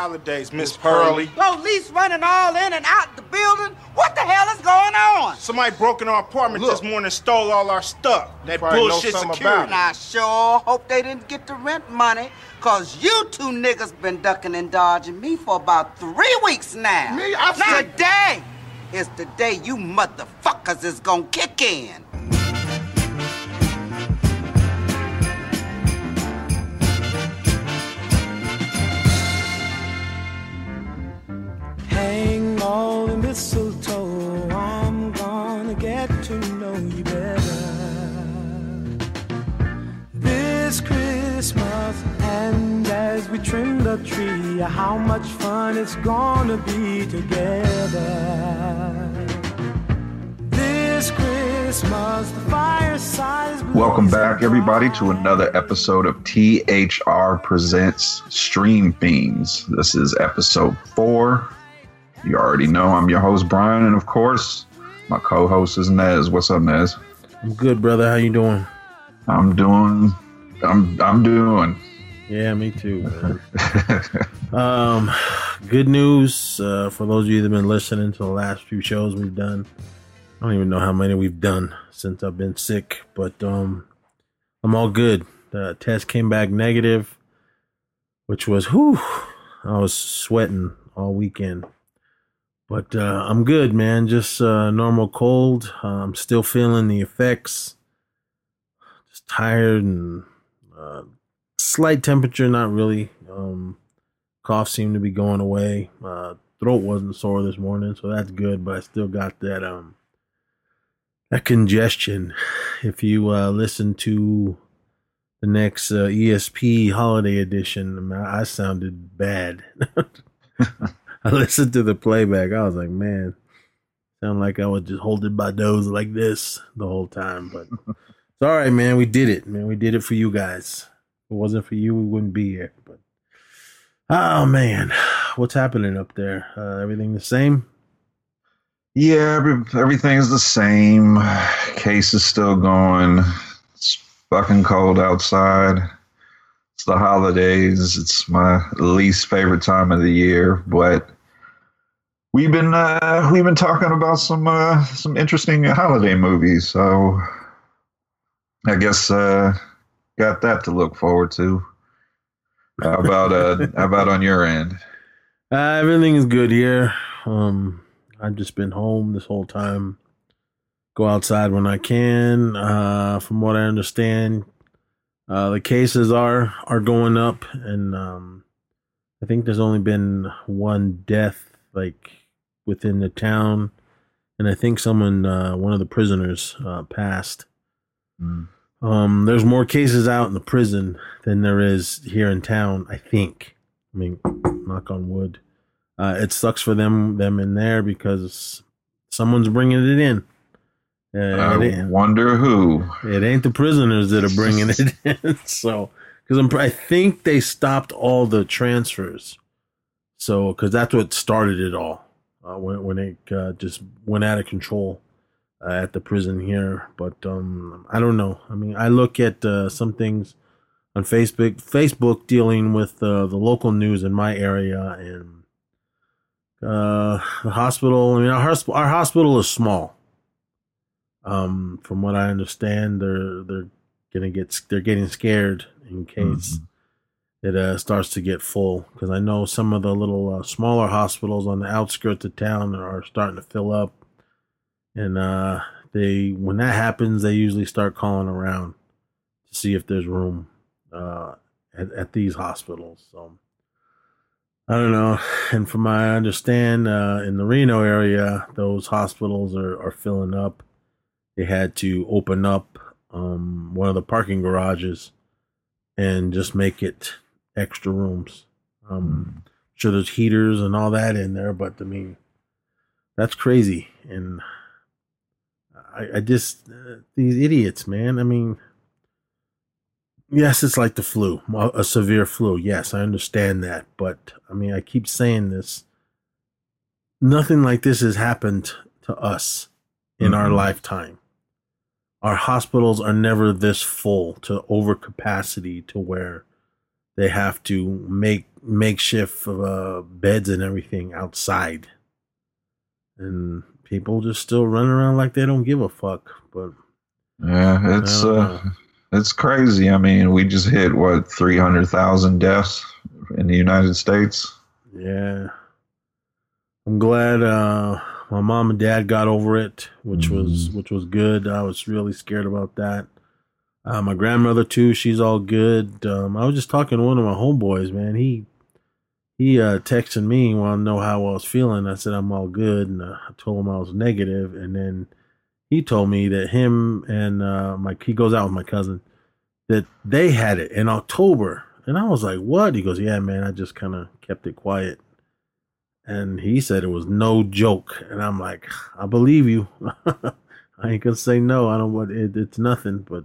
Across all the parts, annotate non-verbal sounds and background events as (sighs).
holidays, Miss Pearly. Police running all in and out the building. What the hell is going on? Somebody broke in our apartment Look. this morning and stole all our stuff. That bullshit security. about And I sure hope they didn't get the rent money, cause you two niggas been ducking and dodging me for about three weeks now. Me? I said- Today is the day you motherfuckers is gonna kick in. We trim the tree, how much fun it's gonna be together. This Christmas, the fireside Welcome back, everybody, to another episode of THR Presents Stream Fiends. This is episode four. You already know I'm your host, Brian, and of course, my co-host is Nez. What's up, Nez? I'm good, brother. How you doing? I'm doing. I'm. I'm doing. Yeah, me too. (laughs) man. um, good news uh, for those of you that have been listening to the last few shows we've done. I don't even know how many we've done since I've been sick, but um, I'm all good. The test came back negative, which was whew. I was sweating all weekend, but uh, I'm good, man. Just uh, normal cold. Uh, I'm still feeling the effects. Just tired and uh, slight temperature, not really. Um, cough seemed to be going away. Uh, throat wasn't sore this morning, so that's good. But I still got that um that congestion. If you uh, listen to the next uh, ESP holiday edition, man, I sounded bad. (laughs) I listened to the playback. I was like, man, sound like I was just holding my nose like this the whole time. But (laughs) it's all right, man. We did it, man. We did it for you guys. It wasn't for you, we wouldn't be here. But oh man, what's happening up there? Uh, everything the same? Yeah, every, everything's the same. Case is still going. It's fucking cold outside. It's the holidays. It's my least favorite time of the year, but we've been uh, we've been talking about some uh, some interesting holiday movies. So I guess uh, got that to look forward to. How about uh, (laughs) how about on your end? Uh, everything is good here. Um, I've just been home this whole time. Go outside when I can. Uh, from what I understand, uh, the cases are are going up, and um, I think there's only been one death like within the town, and I think someone, uh, one of the prisoners, uh, passed. Mm. Um, there's more cases out in the prison than there is here in town. I think. I mean, knock on wood. Uh, it sucks for them them in there because someone's bringing it in. Uh, I it, wonder who. it ain't the prisoners that are bringing it (laughs) in. so, because I think they stopped all the transfers. So, because that's what started it all uh, when when it uh, just went out of control uh, at the prison here. But um, I don't know. I mean, I look at uh, some things on Facebook, Facebook dealing with uh, the local news in my area and uh, the hospital. I mean, our hosp- our hospital is small. Um, from what I understand, they're they're gonna get they're getting scared in case it uh, starts to get full because I know some of the little uh, smaller hospitals on the outskirts of town are starting to fill up, and uh, they when that happens, they usually start calling around to see if there's room uh, at, at these hospitals. So I don't know. And from my understand, uh, in the Reno area, those hospitals are, are filling up. They had to open up um, one of the parking garages and just make it extra rooms. Um, sure, there's heaters and all that in there, but I mean, that's crazy. And I, I just uh, these idiots, man. I mean, yes, it's like the flu, a a severe flu. Yes, I understand that, but I mean, I keep saying this. Nothing like this has happened to us in our Mhm. lifetime. Our hospitals are never this full to overcapacity to where they have to make makeshift uh, beds and everything outside, and people just still running around like they don't give a fuck. But Yeah, it's uh, it's crazy. I mean, we just hit what three hundred thousand deaths in the United States. yeah, I'm glad uh, my mom and dad got over it, which was which was good. I was really scared about that. Uh, my grandmother too. She's all good. Um, I was just talking to one of my homeboys, man. He he uh, texted me, wanted to know how I was feeling. I said I'm all good, and uh, I told him I was negative, and then he told me that him and uh, my he goes out with my cousin that they had it in October, and I was like, "What?" He goes, "Yeah, man, I just kind of kept it quiet." And he said it was no joke, and I'm like, "I believe you. (laughs) I ain't gonna say no. I don't want it, it's nothing." But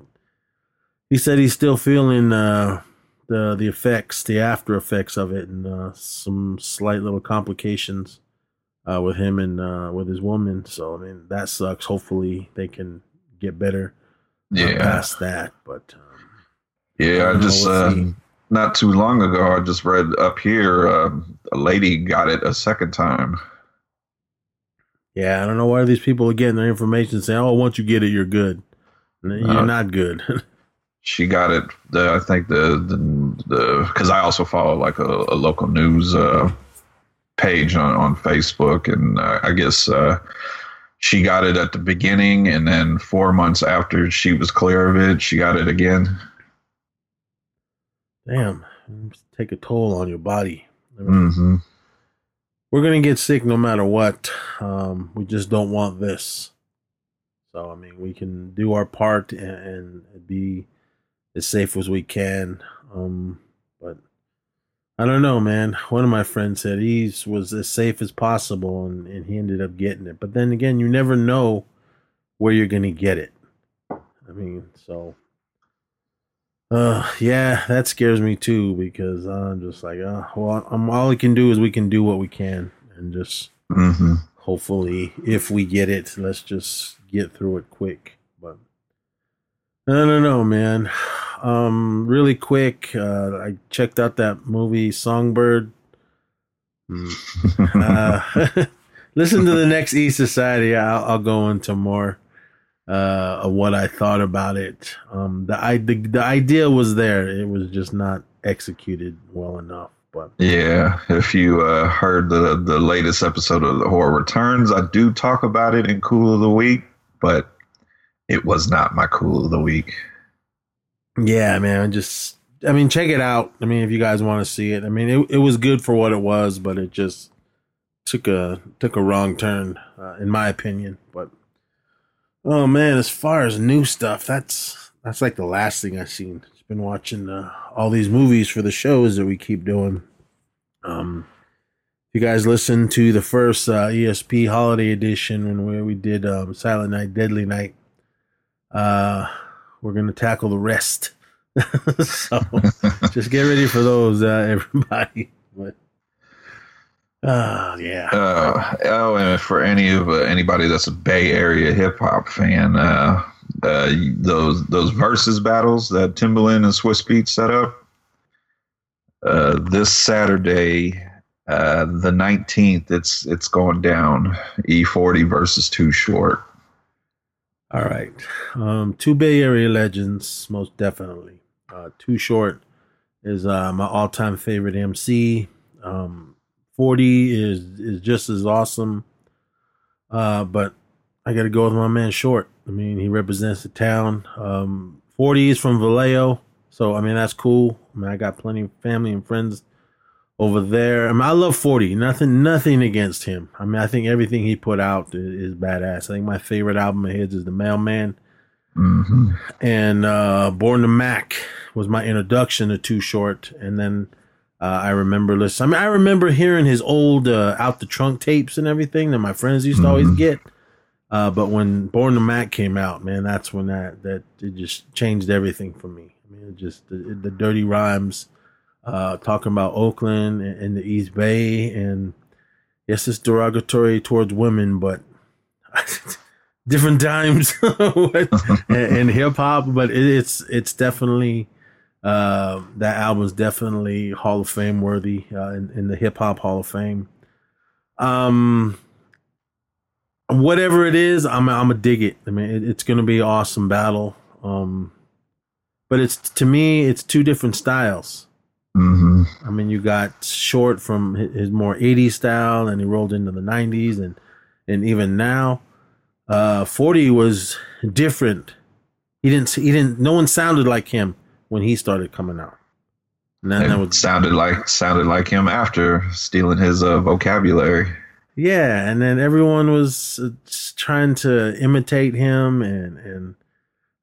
he said he's still feeling uh, the the effects, the after effects of it, and uh, some slight little complications uh, with him and uh, with his woman. So I mean that sucks. Hopefully they can get better uh, Yeah, past that. But um, yeah. I I just uh, not too long ago, I just read up here um, a lady got it a second time. yeah, I don't know why these people are getting their information saying, "Oh, once you get it, you're good." You're Uh, not good. (laughs) She got it. The, I think the the because I also follow like a, a local news uh, page on on Facebook, and uh, I guess uh, she got it at the beginning, and then four months after she was clear of it, she got it again. Damn, take a toll on your body. I mean, hmm we're gonna get sick no matter what. Um, we just don't want this. So I mean, we can do our part and, and be as safe as we can. Um, but I don't know, man. One of my friends said he was as safe as possible, and, and he ended up getting it. But then again, you never know where you're gonna get it. I mean, so. Uh, yeah, that scares me too because I'm just like, uh, well, I'm all we can do is we can do what we can and just hmm hopefully, if we get it, let's just get through it quick. I don't know, man. Um, really quick, uh, I checked out that movie Songbird. Hmm. (laughs) Uh, (laughs) listen to the next E Society. I'll, I'll go into more uh, of what I thought about it. Um, the, I, the the idea was there. It was just not executed well enough. But Yeah, if you uh, heard the the latest episode of the Horror Returns, I do talk about it in Cool of the Week, but it was not my Cool of the Week. yeah, man, just I mean, check it out. I mean, if you guys want to see it, I mean, it it was good for what it was, but it just took a took a wrong turn, uh, in my opinion. But oh man, as far as new stuff, that's that's like the last thing I've seen. Just been watching uh, all these movies for the shows that we keep doing. Um, you guys listened to the first uh, ESP Holiday Edition when we, we did um, Silent Night, Deadly Night, uh, we're gonna tackle the rest. (laughs) so just get ready for those, uh, (laughs) everybody. But uh, yeah, Uh, oh, and for any of uh, anybody that's a Bay Area hip hop fan, uh, uh, those those versus battles that Timbaland and Swizz Beatz set up uh, this Saturday, uh, the nineteenth. It's it's going down. E forty versus Too Short. All right. Um, two Bay Area legends, most definitely. Uh, Too Short is uh, my all-time favorite MC. Um, Forty is is just as awesome. Uh, but I got to go with my man Short. I mean, he represents the town. Um, Forty is from Vallejo, so I mean that's cool. I mean, I got plenty of family and friends over there. I mean, I love Forty. Nothing, nothing against him. I mean, I think everything he put out is, is badass. I think my favorite album of his is The Mailman, hmm and uh, Born to Mack was my introduction to Too Short, and then. Uh, I remember listening. I mean, I remember hearing his old uh, out the trunk tapes and everything that my friends used to always Mhm. get. Uh, but when Born to Mack came out, man, that's when that that it just changed everything for me. I mean, it just the, the dirty rhymes, uh, talking about Oakland and, and the East Bay, and yes, it's derogatory towards women, but (laughs) different times (laughs) in, (laughs) in hip hop. But it, it's it's definitely Uh, that album's definitely Hall of Fame worthy uh, in, in the hip hop Hall of Fame. Um, whatever it is, I'm I'm gonna dig it. I mean, it, it's gonna be an awesome battle. Um, but it's to me, it's two different styles. Hmm I mean, you got short from his more 80s style, and he rolled into the 90s, and and even now, uh, 40 was different. He didn't. He didn't. No one sounded like him when he started coming out. And then that was sounded like sounded like him after stealing his uh, vocabulary. yeah, and then everyone was uh, trying to imitate him, and and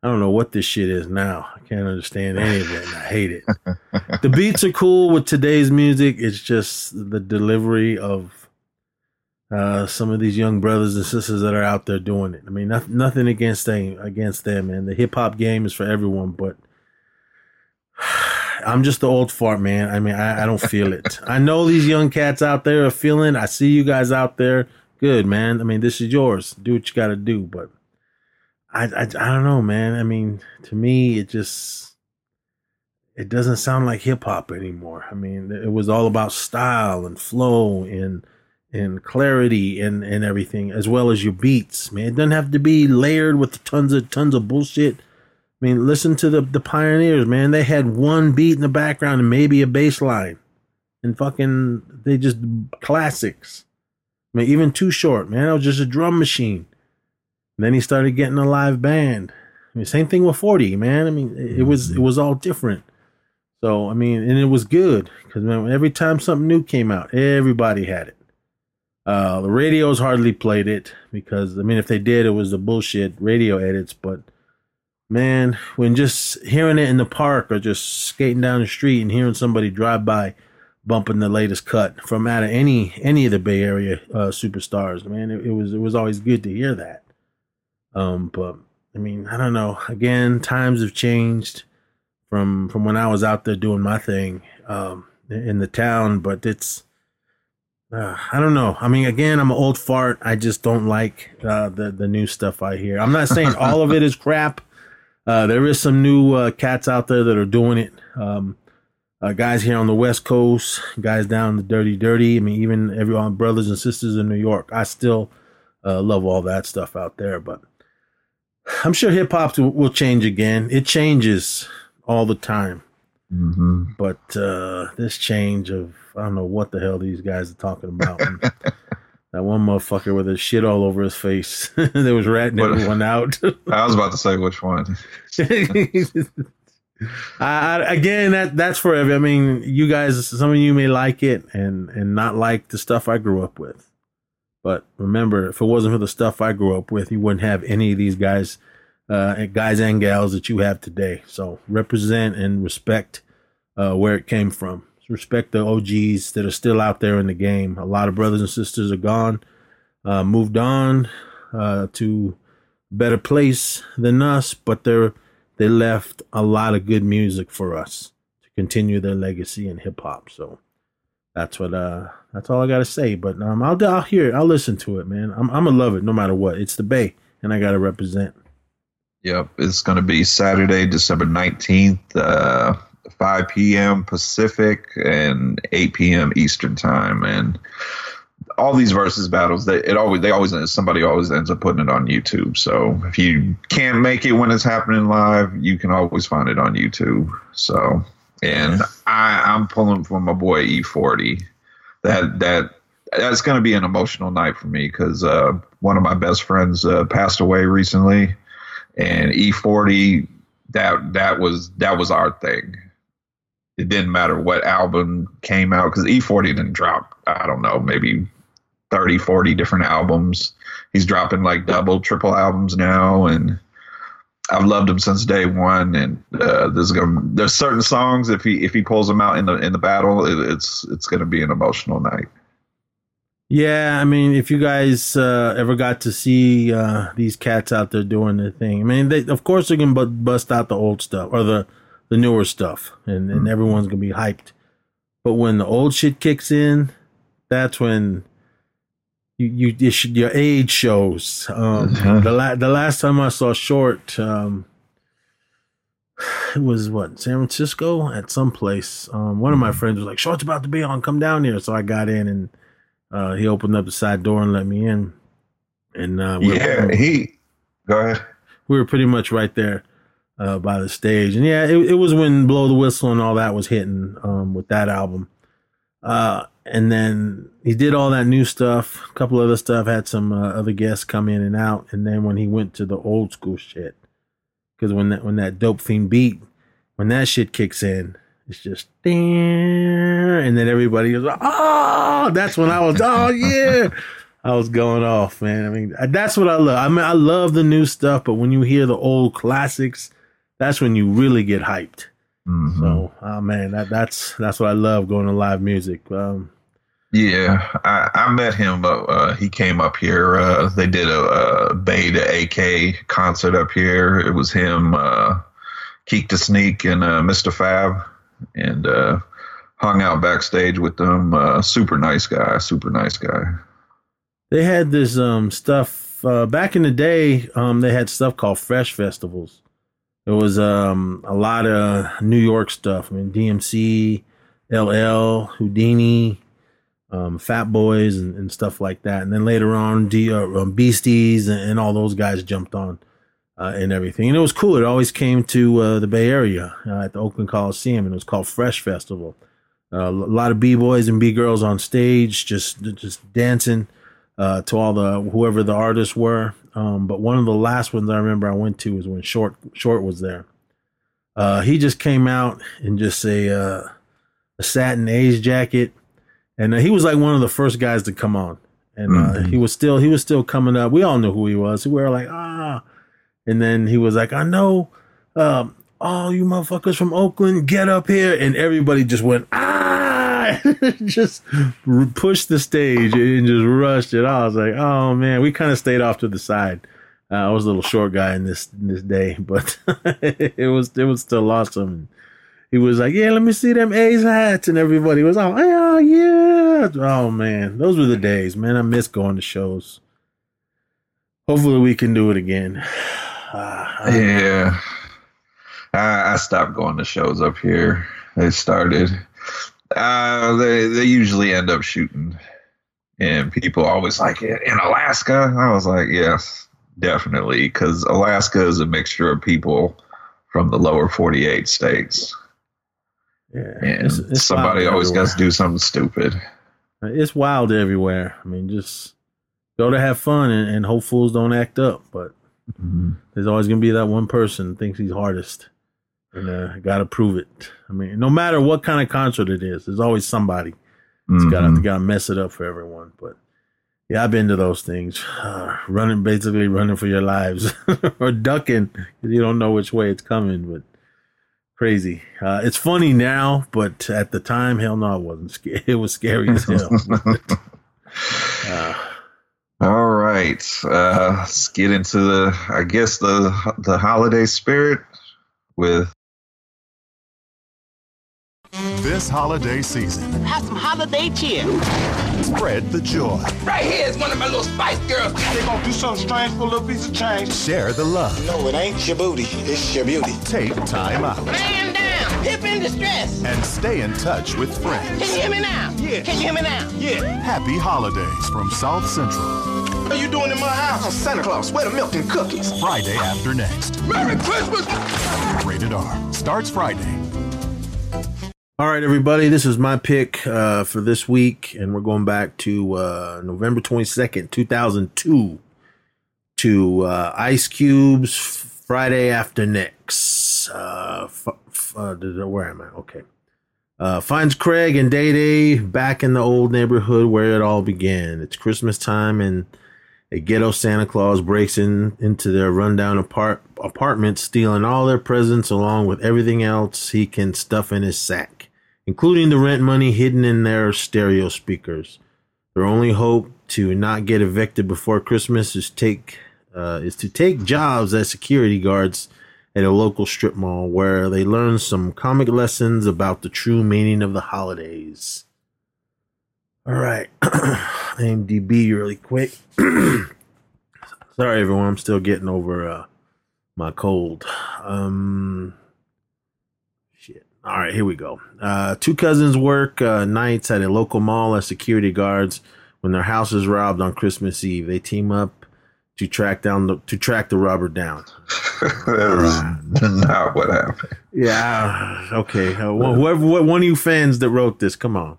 I don't know what this shit is now. I can't understand any of it. I hate it. (laughs) the beats are cool with today's music. It's just the delivery of uh, some of these young brothers and sisters that are out there doing it. I mean, nothing, nothing against them, against them, man. The hip hop game is for everyone, but (sighs) I'm just the old fart, man. I mean, I, I don't feel it. (laughs) I know these young cats out there are feeling. I see you guys out there. Good, man. I mean, this is yours. Do what you got to do, but I, I, I don't know, man. I mean, to me, it just it doesn't sound like hip hop anymore. I mean, it was all about style and flow and and clarity and and everything, as well as your beats. Man, it doesn't have to be layered with tons of tons of bullshit. I mean, listen to the the pioneers, man. They had one beat in the background and maybe a bass line, and fucking they just classics. I mean, even too short, man. It was just a drum machine. And then he started getting a live band. I mean, same thing with Forty, man. I mean, it, was it was all different. So I mean, and it was good because man, every time something new came out, everybody had it. Uh, the radios hardly played it because I mean, if they did, it was the bullshit radio edits. But man, when just hearing it in the park or just skating down the street and hearing somebody drive by bumping the latest cut from out of any any of the Bay Area uh, superstars, man, it, it was it was always good to hear that. Um, but I mean, I don't know. Again, times have changed from from when I was out there doing my thing um, in the town, but it's uh, I don't know. I mean, again, I'm an old fart. I just don't like uh, the the new stuff I hear. I'm not saying all of it is crap. Uh, there is some new uh, cats out there that are doing it. Um, uh, guys here on the West Coast, guys down the Dirty Dirty. I mean, even everyone, brothers and sisters in New York. I still uh, love all that stuff out there, but I'm sure hip hop will, change again. It changes all the time. hmm But uh, this change of I don't know what the hell these guys are talking about. (laughs) That one motherfucker with his shit all over his face (laughs) that was ratting What- everyone out. I was about to say which one. (laughs) I, I, again, that that's for every. I mean, you guys, some of you may like it and and not like the stuff I grew up with. But remember, if it wasn't for the stuff I grew up with, you wouldn't have any of these guys, uh, guys and gals that you have today. So represent and respect uh, where it came from. Respect the OGs that are still out there in the game. A lot of brothers and sisters are gone, uh, moved on uh, to better place than us, but they're they left a lot of good music for us to continue their legacy in hip hop. So that's what uh that's all I gotta say. But um I'll I'll hear it. I'll listen to it, man. I'm I'm gonna love it no matter what. It's the Bay, and I gotta represent. Yep, it's to be Saturday, December 19th, uh, 5 p.m. Pacific and 8 p.m. Eastern time. And all these versus battles, they it always they always somebody always ends up putting it on YouTube. So if you can't make it when it's happening live, you can always find it on YouTube. So and I I'm pulling for my boy E40. That that that's going to be an emotional night for me because uh, one of my best friends uh, passed away recently and E40 that that was that was our thing. It didn't matter what album came out because E40 didn't drop. I don't know, maybe 30, 40 different albums. He's dropping like double, triple albums now, and I've loved him since day one. And uh, there's gonna there's certain songs if he if he pulls them out in the in the battle, it, it's it's gonna be an emotional night. Yeah, I mean, if you guys uh, ever got to see uh, these cats out there doing their thing, I mean, they of course they can bu- bust out the old stuff or the the newer stuff, and, and everyone's gonna be hyped. But when the old shit kicks in, that's when you you, should, your age shows. Um. The la- the last time I saw Short, um, it was what San Francisco at some place. Um, one of my friends was like, "Short's about to be on. Come down here." So I got in, and uh, he opened up the side door and let me in. And uh, we, Yeah, he. Go ahead. we were pretty much right there uh, by the stage. And yeah, it, it was when Blow the Whistle and all that was hitting um, with that album. Uh, and then he did all that new stuff, a couple other stuff, had some uh, other guests come in and out. And then when he went to the old school shit, because when that when that dope theme beat, when that shit kicks in, it's just and then everybody like, oh, that's when I was, oh yeah, I was going off, man. I mean, that's what I love. I mean, I love the new stuff, but when you hear the old classics, that's when you really get hyped. Mhm. So, oh man, that that's that's what I love going to live music. Um, Yeah, I, I met him. Uh, uh, he came up here. Uh, they did a, a Beta AK concert up here. It was him, uh, Keek the Sneak, and uh, Mr. Fab, and uh, hung out backstage with them. Uh, super nice guy. Super nice guy. they had this um stuff uh, back in the day. Um, they had stuff called Fresh Festivals. It was um a lot of New York stuff. I mean, DMC, LL, Whodini, um, Fat Boys, and, and stuff like that. And then later on, D, uh, um, Beasties and, and all those guys jumped on uh, and everything. And it was cool. It always came to uh, the Bay Area uh, at the Oakland Coliseum, and it was called Fresh Festival. Uh, a lot of b boys and b girls on stage, just just dancing uh, to all the whoever the artists were. Um, but one of the last ones I remember I went to was when Short Short was there. Uh, he just came out in just a uh, a satin A's jacket, and uh, he was like one of the first guys to come on. And uh, Mhm. he was still he was still coming up. We all knew who he was. We were like ah, and then he was like, I know. Um, oh, you motherfuckers from Oakland, get up here. And everybody just went, ah, (laughs) just pushed the stage and just rushed it. I was like, oh man, we kind of stayed off to the side. Uh, I was a little short guy in this in this day, (laughs) but it was it was still awesome. He was like, "Yeah, let me see them A's hats," and everybody was all, "Oh yeah!" Oh man, those were the days, man. I miss going to shows. Hopefully, we can do it again. (sighs) I- Yeah. I, I stopped going to shows up here. They started. Uh, they they usually end up shooting, and people always like it in Alaska. I was like, yes, definitely, because Alaska is a mixture of people from the lower forty-eight states, yeah, and it's- it's somebody always got to do something stupid. It's wild everywhere. I mean, just go to have fun, and, and hope fools don't act up. But there's always gonna be that one person thinks he's hardest, and uh, got to prove it. I mean, no matter what kind of concert it is, there's always somebody that's got Mhm. to got to mess it up for everyone. But yeah, I've been to those things, uh, (sighs) running basically running for your lives (laughs) or ducking because you don't know which way it's coming. But crazy. Uh, it's funny now, but at the time, hell no, it wasn't. (laughs) It was scary as hell. (laughs) uh, All right, uh, let's get into the, I guess the the holiday spirit with This holiday season, Have some holiday cheer. spread the joy, Right here is one of my little Spice Girls. They gonna do something strange for a little piece of change. share the love, No, it ain't your booty. It's your beauty. take time out, Man down. Hip in distress. and stay in touch with friends. Can you hear me now? Yeah. Can you hear me now? Yeah. Happy holidays from South Central. What are you doing in my house? I'm Santa Claus. Where the milk and cookies? Friday after next. Merry Christmas! Rated R. Starts Friday. All right, everybody, this is my pick uh, for this week, and we're going back to uh, November 22nd, 2002, to uh, Ice Cube's Friday After Next. Uh, f- f- uh, where am I? Okay. Uh, finds Craig and Day Day back in the old neighborhood where it all began. It's Christmas time, and a ghetto Santa Claus breaks in into their rundown apart apartment, stealing all their presents along with everything else he can stuff in his sack, including the rent money hidden in their stereo speakers. Their only hope to not get evicted before Christmas is take uh, is to take jobs as security guards at a local strip mall where they learn some comic lessons about the true meaning of the holidays. All right, (clears throat) IMDb really quick. (clears throat) Sorry, everyone. I'm still getting over uh, my cold. Um, All right, here we go. Uh, two cousins work uh, nights at a local mall as security guards when their house is robbed on Christmas Eve. They team up to track down the to track the robber down. (laughs) that is not what happened. Yeah. Okay. Uh, wh- whoever, what one of you fans that wrote this? Come on.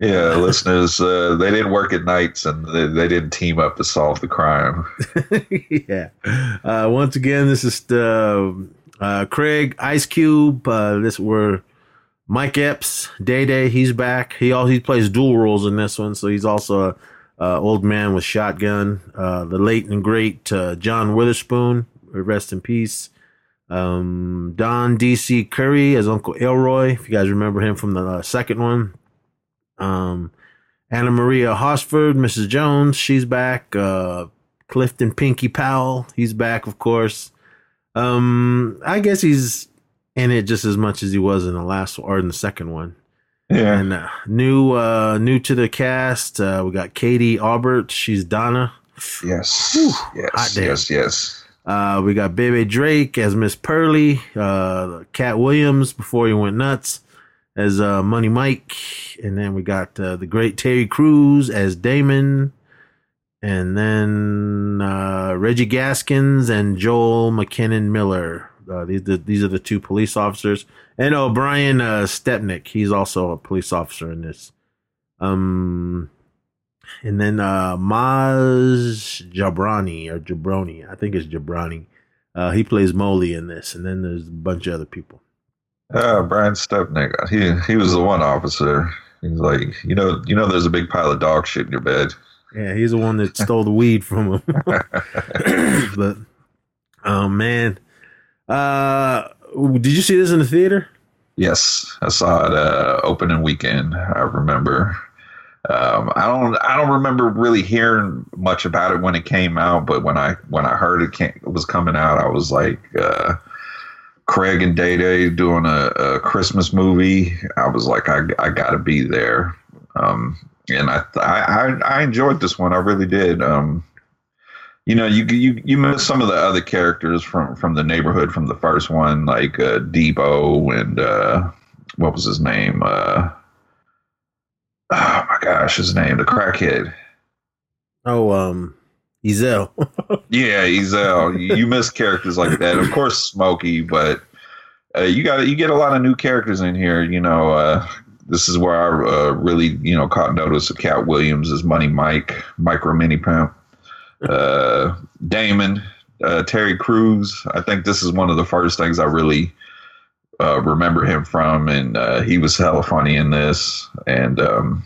Yeah, listeners, uh, they didn't work at nights and they, they didn't team up to solve the crime. (laughs) yeah. Uh, once again, this is the, uh, Craig Ice Cube. Uh, this were Mike Epps, Day Day. He's back. He all he plays dual roles in this one, so he's also a, uh, old man with shotgun. Uh, the late and great uh, John Witherspoon. Rest in peace. Um, Don D.C. Curry as Uncle Elroy. If you guys remember him from the uh, second one. Um, Anna Maria Horsford, Mrs. Jones, she's back. Uh, Clifton Pinky Powell, he's back, of course. Um, I guess he's in it just as much as he was in the last or in the second one. Yeah. And uh, new, uh, new to the cast, uh, we got K.D. Aubert. She's Donna. Yes. hot yes. Yes. Yes. Uh, we got Bebe Drake as Miss Pearly, uh, Katt Williams before he went nuts as uh, Money Mike, and then we got uh, the great Terry Crews as Damon, and then uh, Reggie Gaskins and Joel McKinnon Miller. Uh, these the, these are the two police officers, and O'Brien Brian uh, Stepanek, he's also a police officer in this. Um, and then uh Maz Jabrani or Jabroni, I think it's Jabrani. Uh, he plays Moley in this, and then there's a bunch of other people. Uh, Brian Stepanek. He he was the one officer. He's like, you know, you know, there's a big pile of dog shit in your bed. Yeah, he's the one that stole the weed from him. (laughs) but oh man, uh, did you see this in the theater? Yes, I saw it uh, opening weekend. I remember. Um, I don't. I don't remember really hearing much about it when it came out, but when I when I heard it, came, it was coming out, I was like, uh, Craig and Day Day doing a, a Christmas movie. I was like, I I got to be there. Um, and I, I I enjoyed this one. I really did. Um, you know, you you you miss some of the other characters from from the neighborhood from the first one, like uh, Debo and uh, what was his name? Uh, oh my gosh, his name, the crackhead. Oh, um, Ezal. (laughs) Yeah, Ezal. you, you miss characters like that. Of course, Smokey, but uh, you got you get a lot of new characters in here. You know, uh, this is where I uh, really you know caught notice of Katt Williams as Money Mike, Micro Mini Pimp, uh, Damon, uh, Terry Crews. I think this is one of the first things I really uh, remember him from, and uh, he was hella funny in this. And um,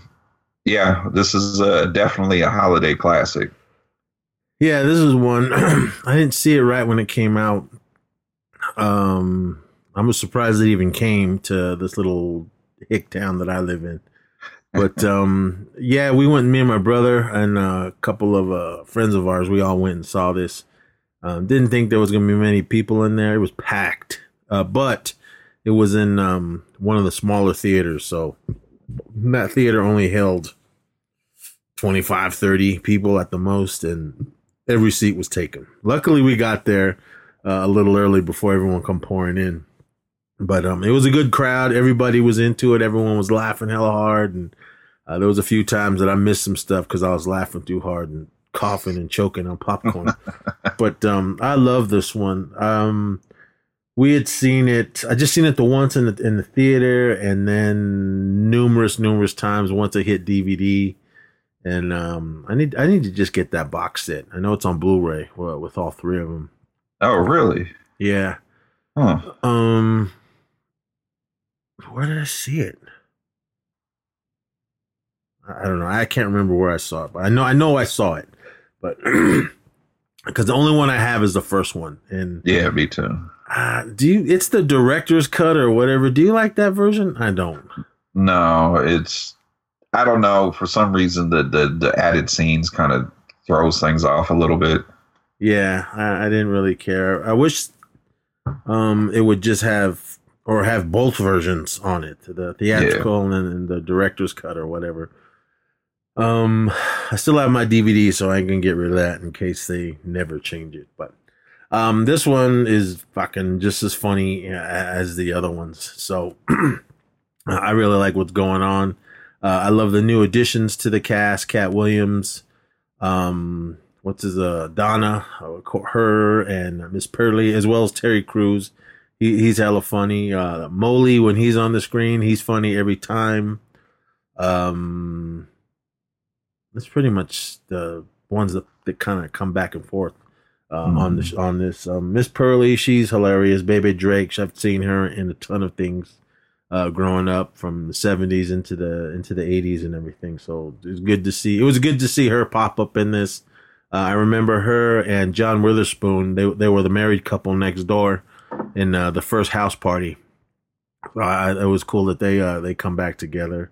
yeah, this is uh, definitely a holiday classic. Yeah, this is one. (clears throat) I didn't see it right when it came out. Um, I was surprised it even came to this little hick town that I live in. But um, yeah, we went. Me and my brother and a couple of uh, friends of ours. We all went and saw this. Um, didn't think there was to be many people in there. It was packed, uh, but it was in um, one of the smaller theaters. So that theater only held 25, 30 people at the most, and every seat was taken. Luckily, we got there uh, a little early before everyone come pouring in. But um, it was a good crowd. Everybody was into it. Everyone was laughing hella hard, and uh, there was a few times that I missed some stuff because I was laughing too hard and coughing and choking on popcorn. (laughs) but um, I love this one. Um, we had seen it. I just seen it the once in the in the theater, and then numerous, numerous times once it hit DVD. And um, I need I need to just get that box set. I know it's on Blu-ray well, with all three of them. Oh, really? Yeah. Huh. Um, where did I see it? I don't know. I can't remember where I saw it, but I know I know I saw it. But (clears throat) because the only one I have is the first one, and Yeah, me too. uh, do you? It's the director's cut or whatever. Do you like that version? I don't. No, it's I don't know. For some reason, the the, the added scenes kind of throws things off a little bit. Yeah, I, I didn't really care. I wish um it would just have or have both versions on it, the theatrical and, and the director's cut or whatever. Um, I still have my DVD, so I can get rid of that in case they never change it. But Um, this one is fucking just as funny uh, as the other ones. So (clears throat) I really like what's going on. Uh, I love the new additions to the cast: Katt Williams, um, what's his uh, Donna, uh, her, and Miss Pearly, as well as Terry Crews. He, he's hella funny. Uh, Moley, when he's on the screen, he's funny every time. Um, that's pretty much the ones that, that kind of come back and forth uh, on this on this. Um, Miss Pearly, she's hilarious. Bebe Drake, I've seen her in a ton of things uh, growing up from the '70s into the into the '80s and everything. So it was good to see. It was good to see her pop up in this. Uh, I remember her and John Witherspoon. They they were the married couple next door in uh, the first house party. It was cool that they uh, they come back together.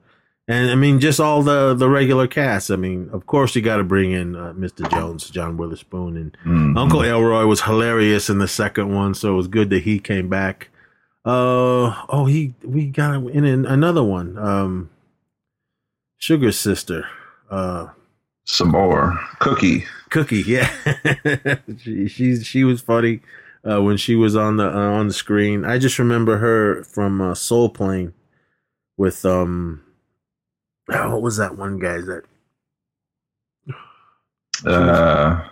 And I mean, just all the the regular cast. I mean, of course, you got to bring in uh, Mr. Jones, John Witherspoon, and Mhm. Uncle Elroy was hilarious in the second one, so it was good that he came back. Uh oh, he we got in, in another one. Um, Sugar Sister, uh, Sommore Cookie. Cookie, yeah, (laughs) she she she was funny uh, when she was on the uh, on the screen. I just remember her from uh, Soul Plane with um, oh, what was that one guy that Uh,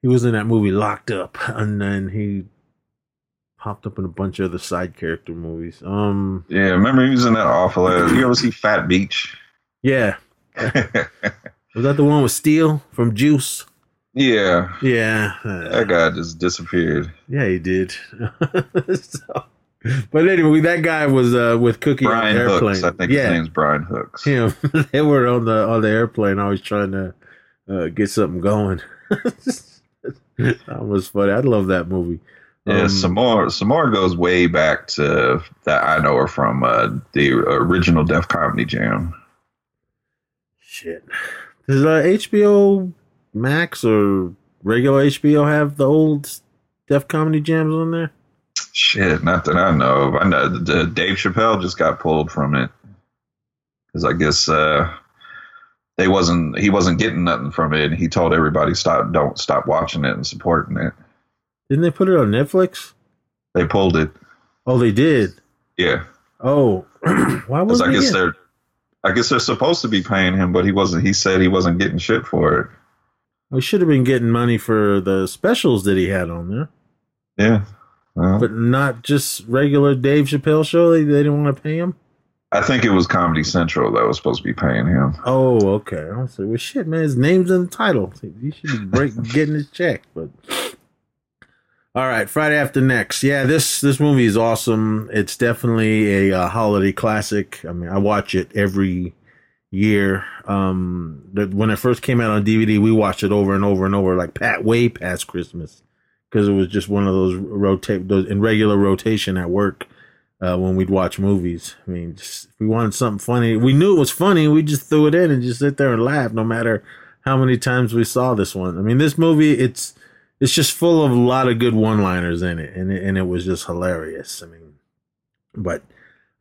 he was in that movie Locked Up, and then he popped up in a bunch of other side character movies. Um, yeah, remember he was in that awful ass. You ever see Phat Beach? yeah, (laughs) was that the one with Steel from Juice? Yeah, Yeah, that guy just disappeared. yeah, he did. (laughs) So- but anyway, that guy was uh, with Cookie on Brian the airplane. Hooks. I think yeah, his name's Brian Hooks. him. (laughs) they were on the on the airplane, always trying to uh, get something going. (laughs) that was funny. I love that movie. Yeah, Um, Sommore Sommore goes way back to that I know her from uh, the original Def Comedy Jam. Shit. Does uh, HBO Max or regular HBO have the old Def Comedy Jams on there? Shit, not that I know of. I know the, Dave Chappelle just got pulled from it because I guess uh, they wasn't he wasn't getting nothing from it. and He told everybody stop, don't stop watching it and supporting it. Didn't they put it on Netflix? They pulled it. Oh, they did. Yeah, Oh, (clears throat) why was I guess they're I guess they're supposed to be paying him, but he wasn't. He said he wasn't getting shit for it. We should have been getting money for the specials that he had on there, Yeah. Well, but not just regular Dave Chappelle show. They, they didn't want to pay him. I think it was Comedy Central that was supposed to be paying him. Oh, okay. I was like, well, shit, man. His name's in the title. You should be break, (laughs) getting his check. But all right, Friday after next. Yeah, this this movie is awesome. It's definitely a uh, holiday classic. I mean, I watch it every year. Um, that when it first came out on DVD, we watched it over and over and over, like pat way past Christmas, because it was just one of those rotate those in regular rotation at work uh, when we'd watch movies. I mean, just, if we wanted something funny, we knew it was funny. We just threw it in and just sit there and laugh, no matter how many times we saw this one. I mean, this movie, it's it's just full of a lot of good one-liners in it, and it, and it was just hilarious. I mean, but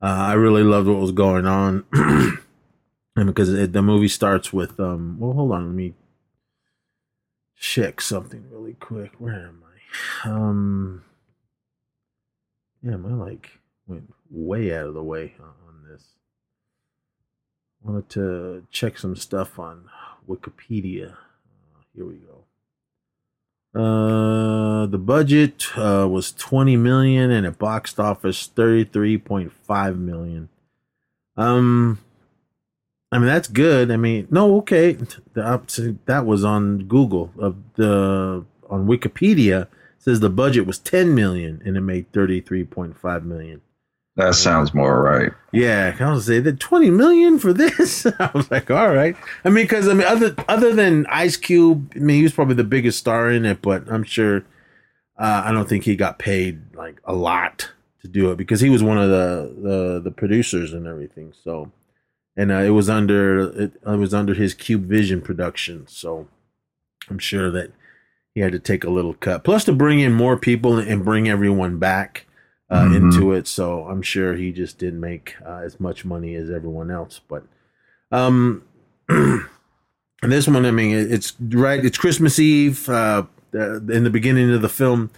uh, I really loved what was going on, (clears throat) and because it, the movie starts with um. Well, hold on, let me check something really quick. Where am I? Um. Yeah, my like went way out of the way on this. Wanted to check some stuff on Wikipedia. Uh, here we go. Uh, the budget uh, was 20 million and it boxed office 33.5 million. Um, I mean that's good. I mean, no, okay, the, that was on Google. Of the on Wikipedia says the budget was 10 million and it made 33.5 million. That sounds more right. Yeah, I was say that twenty million for this. (laughs) I was like, all right. I mean, because I mean, other other than Ice Cube, I mean, he was probably the biggest star in it, but I'm sure uh, I don't think he got paid like a lot to do it because he was one of the the, the producers and everything. So, and uh, it was under it, it was under his Cube Vision production. So, I'm sure that he had to take a little cut. Plus, to bring in more people and bring everyone back uh, Mhm. into it. So I'm sure he just didn't make uh, as much money as everyone else. But um, (clears throat) this one, I mean, it- it's right. It's Christmas Eve. Uh, uh, in the beginning of the film,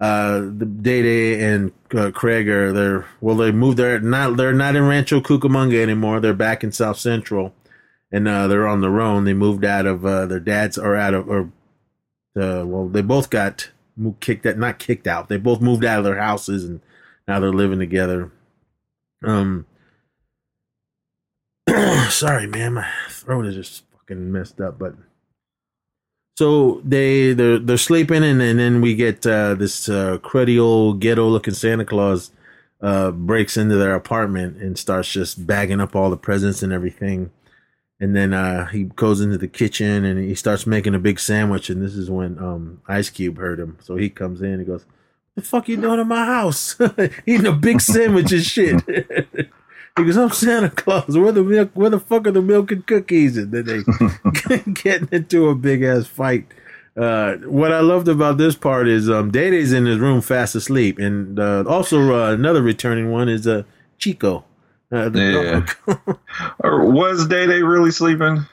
uh, the Day Day and uh, Craig are they're well they moved they're not they're not in Rancho Cucamonga anymore. They're back in South Central, and uh, they're on their own. They moved out of uh, their dads are out of or uh, well they both got kicked out not kicked out. They both moved out of their houses and now they're living together. Um, (clears throat) sorry, man, my throat is just fucking messed up, but. So they they're they're sleeping and, and then we get uh, this uh, cruddy old ghetto looking Santa Claus uh, breaks into their apartment and starts just bagging up all the presents and everything. And then uh, he goes into the kitchen and he starts making a big sandwich. And this is when um, Ice Cube heard him, so he comes in and goes, "The fuck you doing in my house? (laughs) Eating a big sandwich and shit." (laughs) Goes, I'm Santa Claus. Where the milk? Where the fuck are the milk and cookies? And then they (laughs) getting into a big ass fight. Uh, what I loved about this part is um, Day Day's in his room fast asleep, and uh, also uh, another returning one is uh, Chico. Uh, the Yeah. (laughs) or was Day Day really sleeping?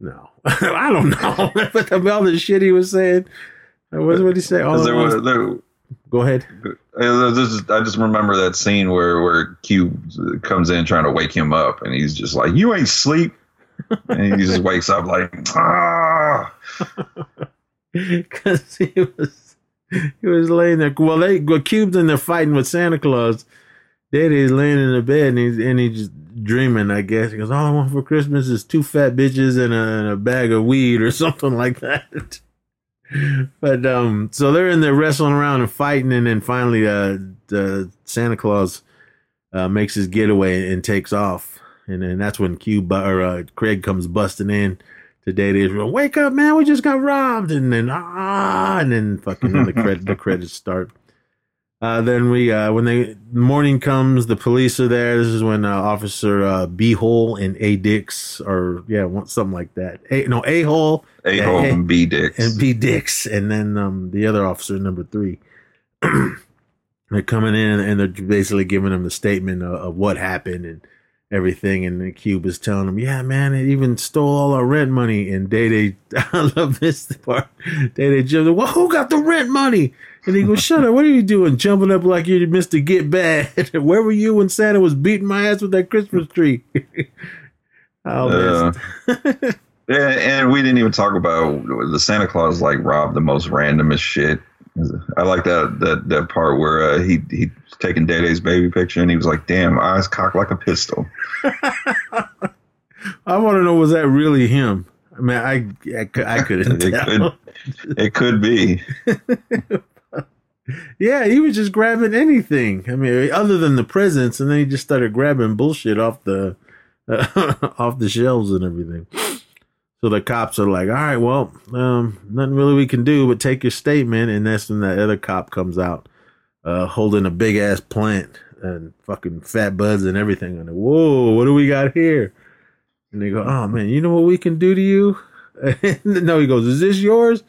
No, (laughs) I don't know. but about the shit he was saying, what what did he say? All there was, there, Go ahead. I just remember that scene where where Cube comes in trying to wake him up, and he's just like, "You ain't sleep," and he just wakes up like, "Ah." (laughs) because he was he was laying there. Well, they well, Cube's in there fighting with Santa Claus. Day Day's laying in the bed and he's and he's dreaming. I guess he goes, "All I want for Christmas is two fat bitches and a, and a bag of weed or (laughs) something like that." But um, so they're in there wrestling around and fighting, and then finally, uh, the Santa Claus uh, makes his getaway and takes off, and then that's when Cube or uh, Craig comes busting in to Day Day's room. Wake up, man! We just got robbed, and then ah, and then fucking the credit the credits start. Uh, then we uh, when they morning comes, the police are there. This is when uh, Officer uh, B Hole and A Dix or yeah, one- something like that. A no A Hole A hole and B dicks. and B Dix, and then um, the other officer, number three. (clears throat) they're coming in and they're basically giving them the statement of, of what happened and everything. And the Cube is telling them, "Yeah, man, it even stole all our rent money." And Day Day, (laughs) I love this part. Day Day in, "Well, who got the rent money?" And he goes, "Shut up! What are you doing? Jumping up like you're Mister Get Bad? (laughs) Where were you when Santa was beating my ass with that Christmas tree?" (laughs) oh Uh, (laughs) yeah, and we didn't even talk about the Santa Claus like robbed the most randomest shit. I like that that that part where uh, he he taking Day Day's baby picture and he was like, "Damn, eyes cocked like a pistol." I want to know was that really him? I mean, I I, I couldn't It tell. could, it could be. Yeah, he was just grabbing anything. I mean, other than the presents, and then he just started grabbing bullshit off the (laughs) off the shelves and everything. So the cops are like, "All right, well, um, nothing really we can do but take your statement." And that's when that other cop comes out, uh, holding a big ass plant and fucking fat buds and everything it. Whoa, what do we got here? And they go, "Oh man, you know what we can do to you?" (laughs) no, he goes, "Is this yours?"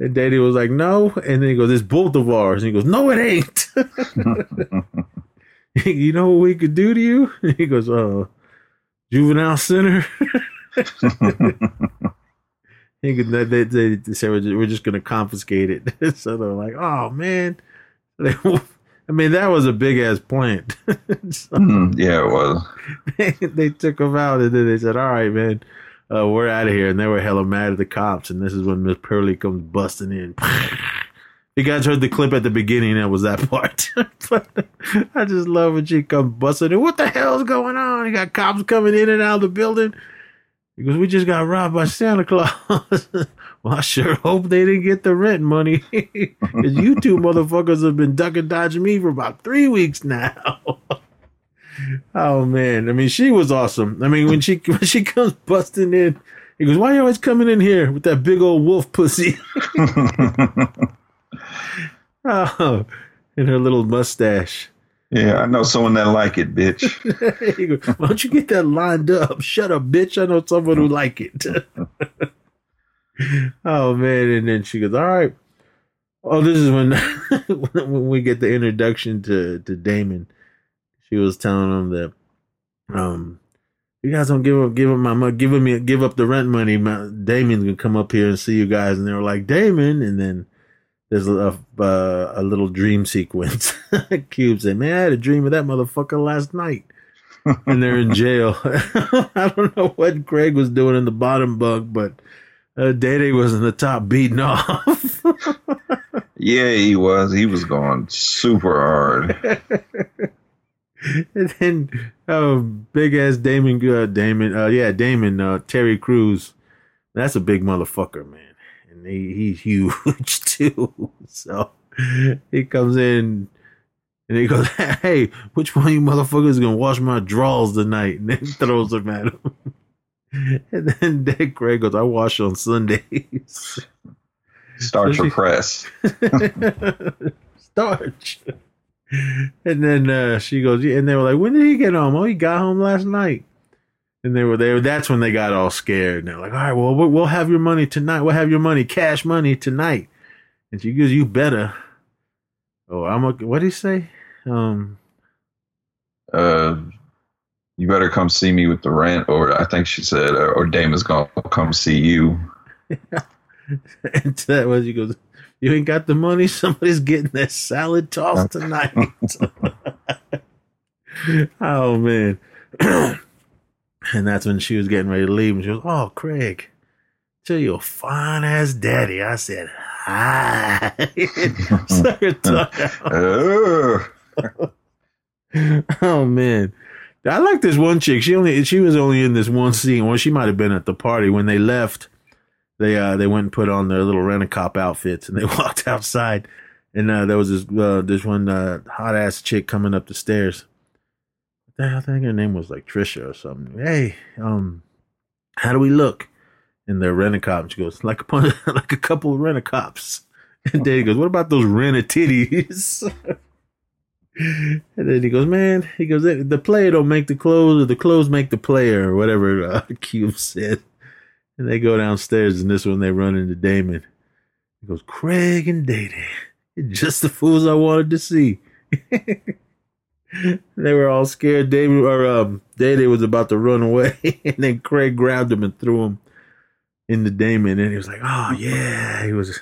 And Day Day was like, "No," and then he goes, "It's both of ours." And he goes, "No, it ain't." (laughs) you know what we could do to you? And (laughs) he goes, "Uh, juvenile center." (laughs) he could, they, they, they, they said we're just, we're just gonna confiscate it. so they're like, "Oh man," They- I mean, that was a big ass plant. So- Mhm, yeah, it was. they took him out and then they said, "All right, man, uh, we're out of here." And they were hella mad at the cops. And this is when Miss Pearly comes busting in. (laughs) You guys heard the clip at the beginning. That was that part. (laughs) I just love when she comes busting in. What the hell's going on? You got cops coming in and out of the building. Goes, "We just got robbed by Santa Claus." (laughs) well, I sure hope they didn't get the rent money. Because you two motherfuckers have been ducking dodging me for about three weeks now. Oh man, I mean, she was awesome. I mean, when she (laughs) when she comes busting in, he goes, "Why you always coming in here with that big old wolf pussy?" (laughs) oh, and her little mustache. Yeah, I know someone that like it, bitch. (laughs) he goes, "Why don't you get that lined up? Shut up, bitch! I know someone who like it." oh man, and then she goes, "All right." Oh, this is when when we get the introduction to to Damon. She was telling him that, um, you guys don't give up, give up my money, give me, give up the rent money. My, Damon's gonna come up here and see you guys, and they were like, Damon, and then there's a uh, a little dream sequence. (laughs) Cube said, "Man, I had a dream of that motherfucker last night." and they're in jail. (laughs) I don't know what Craig was doing in the bottom bunk, but uh, Day Day was in the top beating off. (laughs) Yeah, he was. He was going super hard. (laughs) and then uh, big ass Damon, uh, Damon, uh, yeah, Damon, uh, Terry Crews. That's a big motherfucker, man, and he, he's huge (laughs) too. So he comes in and he goes, (laughs) "Hey, which one of you motherfuckers is gonna wash my drawers tonight?" And then throws them at him. And then Dick Craig goes, "I wash on Sundays." Starch So or press. starch. And then uh, she goes, yeah, and they were like, when did he get home? Oh, he got home last night. And they were there. That's when they got all scared. And they're like, all right, well, we'll we'll have your money tonight. We'll have your money, cash money tonight. And she goes, you better. Oh, I'm a, what did he say? Um, Uh, you better come see me with the rent, or I think she said, or Damon's gonna come see you. (laughs) and that was he goes, you ain't got the money. (laughs) Somebody's getting that salad tossed tonight. (laughs) oh man. (clears throat) and that's when she was getting ready to leave, and she was, "Oh, Craig, tell your fine ass daddy." I said, "Hi." Suck her tongue out. Ugh. oh man, I like this one chick. She only she was only in this one scene. Well, she might have been at the party when they left. They uh they went and put on their little rent a cop outfits, and they (laughs) walked outside. And uh, there was this uh, this one uh, hot ass chick coming up the stairs. I think her name was like Trisha or something. Hey, um, how do we look? And they're rent a cop. She goes like a (laughs) like a couple of rent a cops. And Day Day goes, what about those rent a titties? (laughs) And then he goes, man, he goes, the player don't make the clothes, or the clothes make the player, or whatever uh, Cube said. And they go downstairs, and this one they run into Damon. He goes, Craig and Day Day, just the fools I wanted to see. (laughs) they were all scared. Damon or um, Day Day was about to run away, (laughs) and then Craig grabbed him and threw him into Damon, and he was like, oh yeah, he was.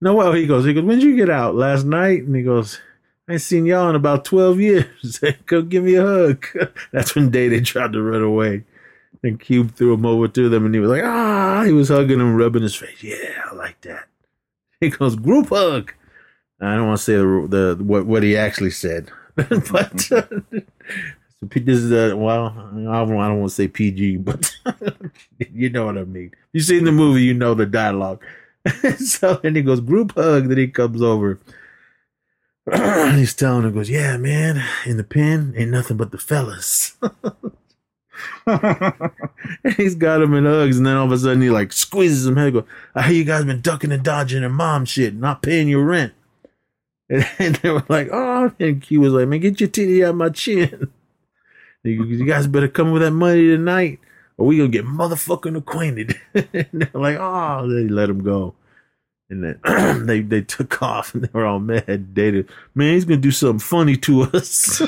No, well, he goes, he goes, when did you get out last night? And he goes, I ain't seen y'all in about 12 years. (laughs) Go give me a hug. That's when Day Day tried to run away. And Cube threw him over to them and he was like, ah, he was hugging him, rubbing his face. Yeah, I like that. (laughs) He goes, group hug. I don't want to say the, the what, what he actually said, (laughs) but (laughs) uh, this is a well, I don't, I don't want to say PG, but you know what I mean. You seen the movie, you know the dialogue. so then he goes, group hug. Then he comes over. (clears throat) He's telling him, goes, yeah, man, in the pen ain't nothing but the fellas. (laughs) He's got him in hugs, and then all of a sudden he like squeezes him head. Go, I hear you guys been ducking and dodging and mom shit, not paying your rent. (laughs) And, they were like, oh, and Cube was like, man, get your titty out my chin. (laughs) You guys better come with that money tonight, or we gonna get motherfucking acquainted. and they're like, oh, they let him go. And then (clears throat) they they took off, and they were all mad. Dated, man, he's gonna do something funny to us.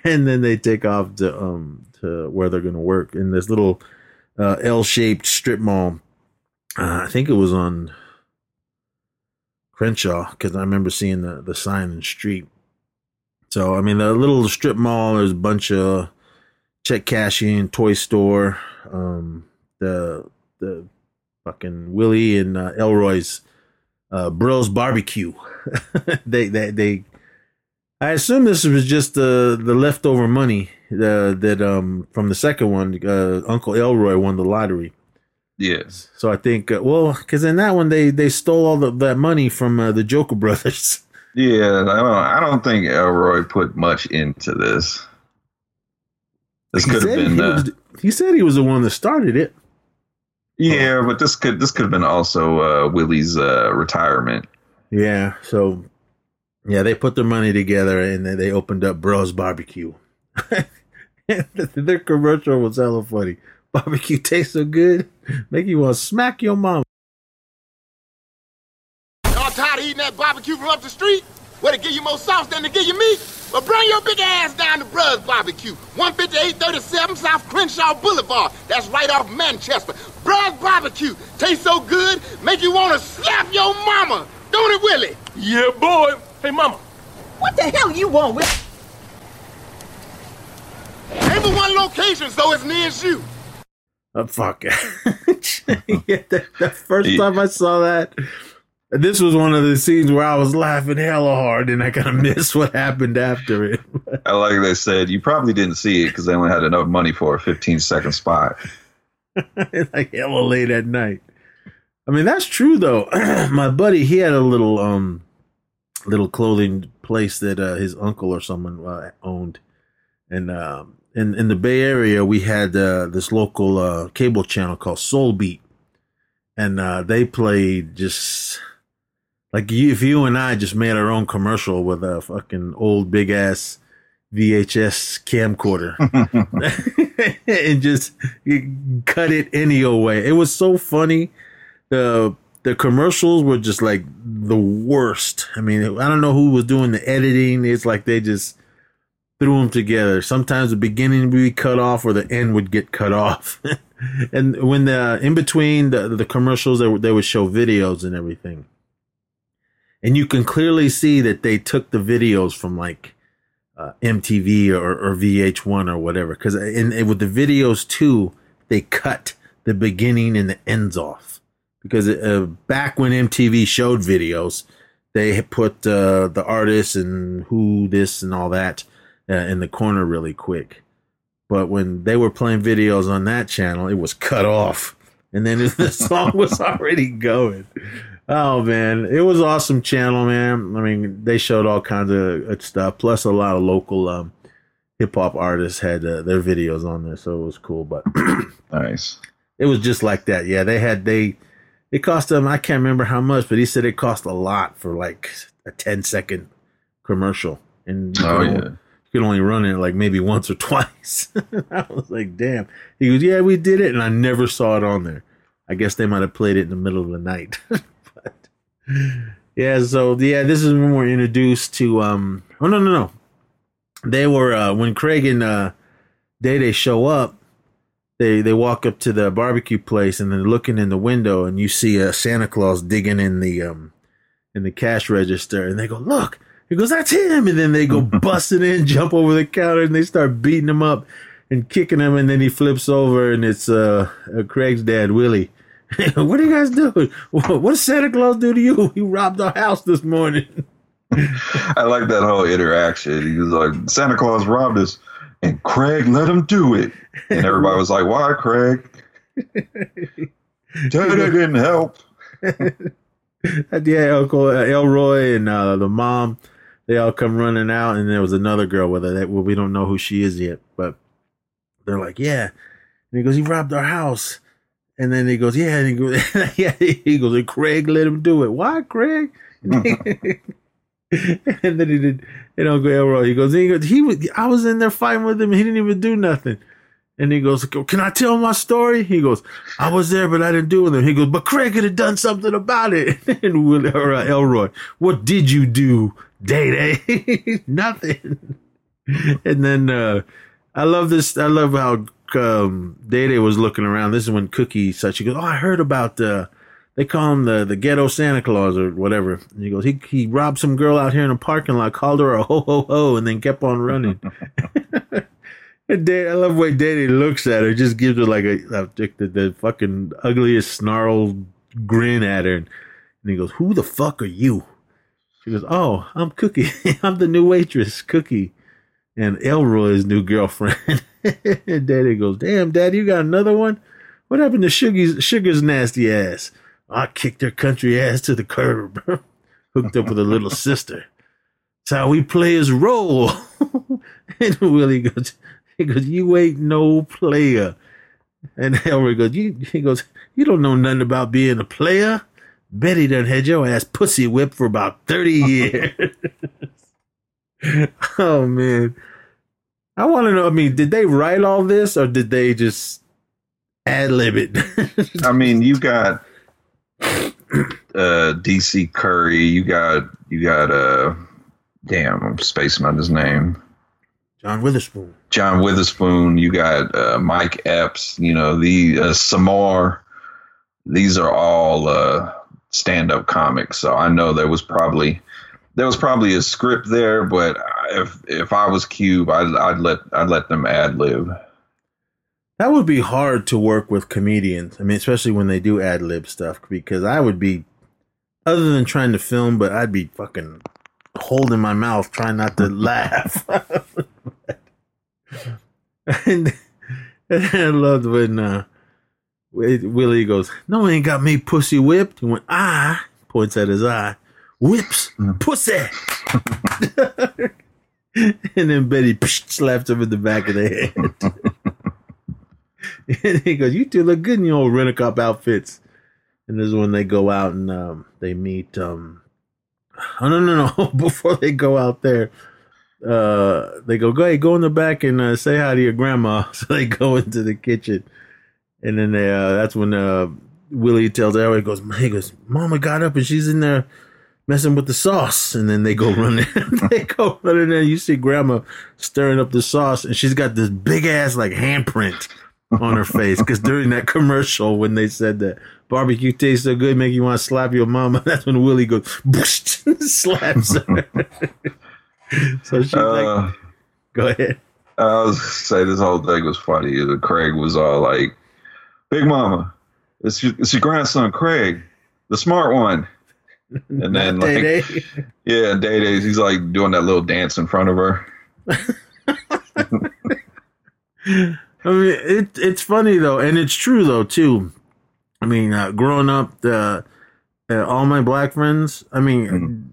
(laughs) and then they take off to um to where they're gonna work in this little uh, L-shaped strip mall. Uh, I think it was on Crenshaw because I remember seeing the the sign in the street. So I mean, the little strip mall. There's a bunch of check cashing, toy store, um, the the fucking Willie and uh, Elroy's uh, Bros Barbecue. (laughs) they they they. I assume this was just the the leftover money uh, that um from the second one. Uh, Uncle Elroy won the lottery. yes. So I think, uh, well, because in that one they they stole all the, that money from uh, the Joker brothers. (laughs) Yeah, I don't, I don't think Elroy put much into this. This could have been, he, uh, was, he said he was the one that started it. yeah, but this could this could have been also uh, Willie's uh, retirement. Yeah. So, yeah, they put their money together and then they opened up Bros Barbecue. (laughs) their commercial was hella funny. Barbecue tastes so good, make you want to smack your mom. Y'all tired of eating that barbecue from up the street? Where What, to give you more sauce than to give you meat? Well, bring your big ass down to Bruh's Barbecue, 15837 South Crenshaw Boulevard. That's right off Manchester. Bruh's Barbecue tastes so good, make you want to slap your mama. Don't it, Willie? Yeah, boy. Hey, mama. What the hell you want with? Ain't but one location, so it's near as you. Oh, fuck. (laughs) yeah, the, the first time I saw that, this was one of the scenes where I was laughing hella hard and I kind of (laughs) missed what happened after it. (laughs) I like they said, you probably didn't see it because they only had enough money for a 15 second spot. like hella late at night. I mean, that's true though. (clears throat) My buddy, he had a little um little clothing place that uh, his uncle or someone uh, owned, and um, in in the Bay Area, we had uh, this local uh, cable channel called Soul Beat, and uh, they played just like you, if you and I just made our own commercial with a fucking old big ass VHS camcorder (laughs) (laughs) and just cut it any old way. It was so funny. The the commercials were just like the worst. I mean, I don't know who was doing the editing. It's like they just threw them together. Sometimes the beginning would be cut off or the end would get cut off. (laughs) and when the in between the the commercials, they would, they would show videos and everything. And you can clearly see that they took the videos from like uh, MTV or, or VH1 or whatever. Because in with the videos too, they cut the beginning and the ends off. Because uh, back when MTV showed videos, they put uh, the artists and who this and all that uh, in the corner really quick. But when they were playing videos on that channel, it was cut off, and then (laughs) the song was already going. Oh man, it was awesome channel, man. I mean, they showed all kinds of stuff, plus a lot of local um, hip hop artists had uh, their videos on there, so it was cool. But nice, (clears throat) it was just like that. Yeah, they had they. It cost them. I can't remember how much, but he said it cost a lot for like a 10 second commercial, and you Oh, could yeah. only, you could only run it like maybe once or (laughs) twice. (laughs) I was like, damn. He goes, yeah, we did it, and I never saw it on there. I guess they might have played it in the middle of the night. (laughs) but Yeah, so yeah, this is when we're introduced to um oh no no no. They were uh when Craig and uh Day Day show up, they they walk up to the barbecue place and they're looking in the window and you see uh, Santa Claus digging in the um in the cash register and they go, Look, he goes, That's him and then they go (laughs) busting in, jump over the counter and they start beating him up and kicking him and then he flips over and it's uh, uh Craig's dad, Willie. (laughs) what are you guys doing? What what did Santa Claus do to you? (laughs) He robbed our house this morning. I like that whole interaction. He was like, Santa Claus robbed us, and Craig let him do it. And everybody was like, Why, Craig? (laughs) Day Day didn't help. (laughs) yeah, Uncle Elroy and uh, the mom, they all come running out, and there was another girl with her. That well, we don't know who she is yet, but they're like, yeah. And he goes, he robbed our house, and then he goes, yeah, and he goes, (laughs) yeah, he goes, and Craig let him do it. Why, Craig? and then he did, and Elroy, he goes, he goes, he was, I was in there fighting with him, he didn't even do nothing. And he goes, Can I tell my story? He goes, I was there, but I didn't do anything. He goes, But Craig could have done something about it. (laughs) and Will, or, uh, Elroy, What did you do, Day Day? (laughs) Nothing. and then uh, I love this. I love how um, Day Day was looking around. This is when Cookie said, She goes, Oh, I heard about the. They call him the, the ghetto Santa Claus or whatever. And he goes, he, he robbed some girl out here in a parking lot, called her a ho ho ho, and then kept on running. (laughs) (laughs) And Day Day, I love the way Day Day looks at her. Just gives her like a, a the, the fucking ugliest snarled grin at her. And he goes, "Who the fuck are you?" She goes, "Oh, I'm Cookie. (laughs) I'm the new waitress, Cookie, and Elroy's new girlfriend." and Day Day goes, "Damn, Daddy, you got another one? What happened to Sugar's Sugar's nasty ass? I kicked their country ass to the curb. (laughs) Hooked up with a little (laughs) sister. That's how we play his role." (laughs) and Willie goes, he goes, "You ain't no player." And Elroy goes, "You," he goes, "You don't know nothing about being a player." Betty done had your ass pussy whipped for about thirty years. oh man, I want to know. I mean, did they write all this or did they just ad lib it? I mean, you got uh DC Curry, you got you got uh damn, I'm spacing on his name. John Witherspoon. John Witherspoon. You got uh, Mike Epps. You know the uh, Sommore. These are all uh, stand-up comics. So I know there was probably there was probably a script there, but if if I was Cube, I'd, I'd let I'd let them ad lib. That would be hard to work with comedians. I mean, especially when they do ad lib stuff, because I would be, other than trying to film, but I'd be fucking holding my mouth, trying not to (laughs) laugh. and, and I loved when uh, Willie goes, "No, one ain't got me pussy whipped." He went, "Ah," points at his eye, whips pussy. (laughs) (laughs) and then Betty psh, slapped him in the back of the head. And (laughs) he goes, "You two look good in your old rent cop outfits." And this is when they go out and um, they meet. Um, oh (laughs) no, no, no! (laughs) Before they go out there, uh, they go, "Go ahead, go in the back and uh, say hi to your grandma." So they go into the kitchen, and then they, uh, that's when uh, Willie tells Elroy, goes, "He goes, Mama got up and she's in there." Messing with the sauce, and then they go running. they go running there. You see Grandma stirring up the sauce, and she's got this big ass like handprint on her face because during that commercial when they said that barbecue tastes so good make you want to slap your mama (laughs) that's when willie goes (laughs) slaps her (laughs) so she's Uh, like go ahead I was say this whole thing was funny. Craig was all like, "Big Mama, it's your, it's your grandson Craig, the smart one." And then like, Day-Day. yeah, Day Day, he's like doing that little dance in front of her. I mean, it it's funny though, and it's true though too. I mean, uh, growing up, uh, uh, all my black friends, I mean,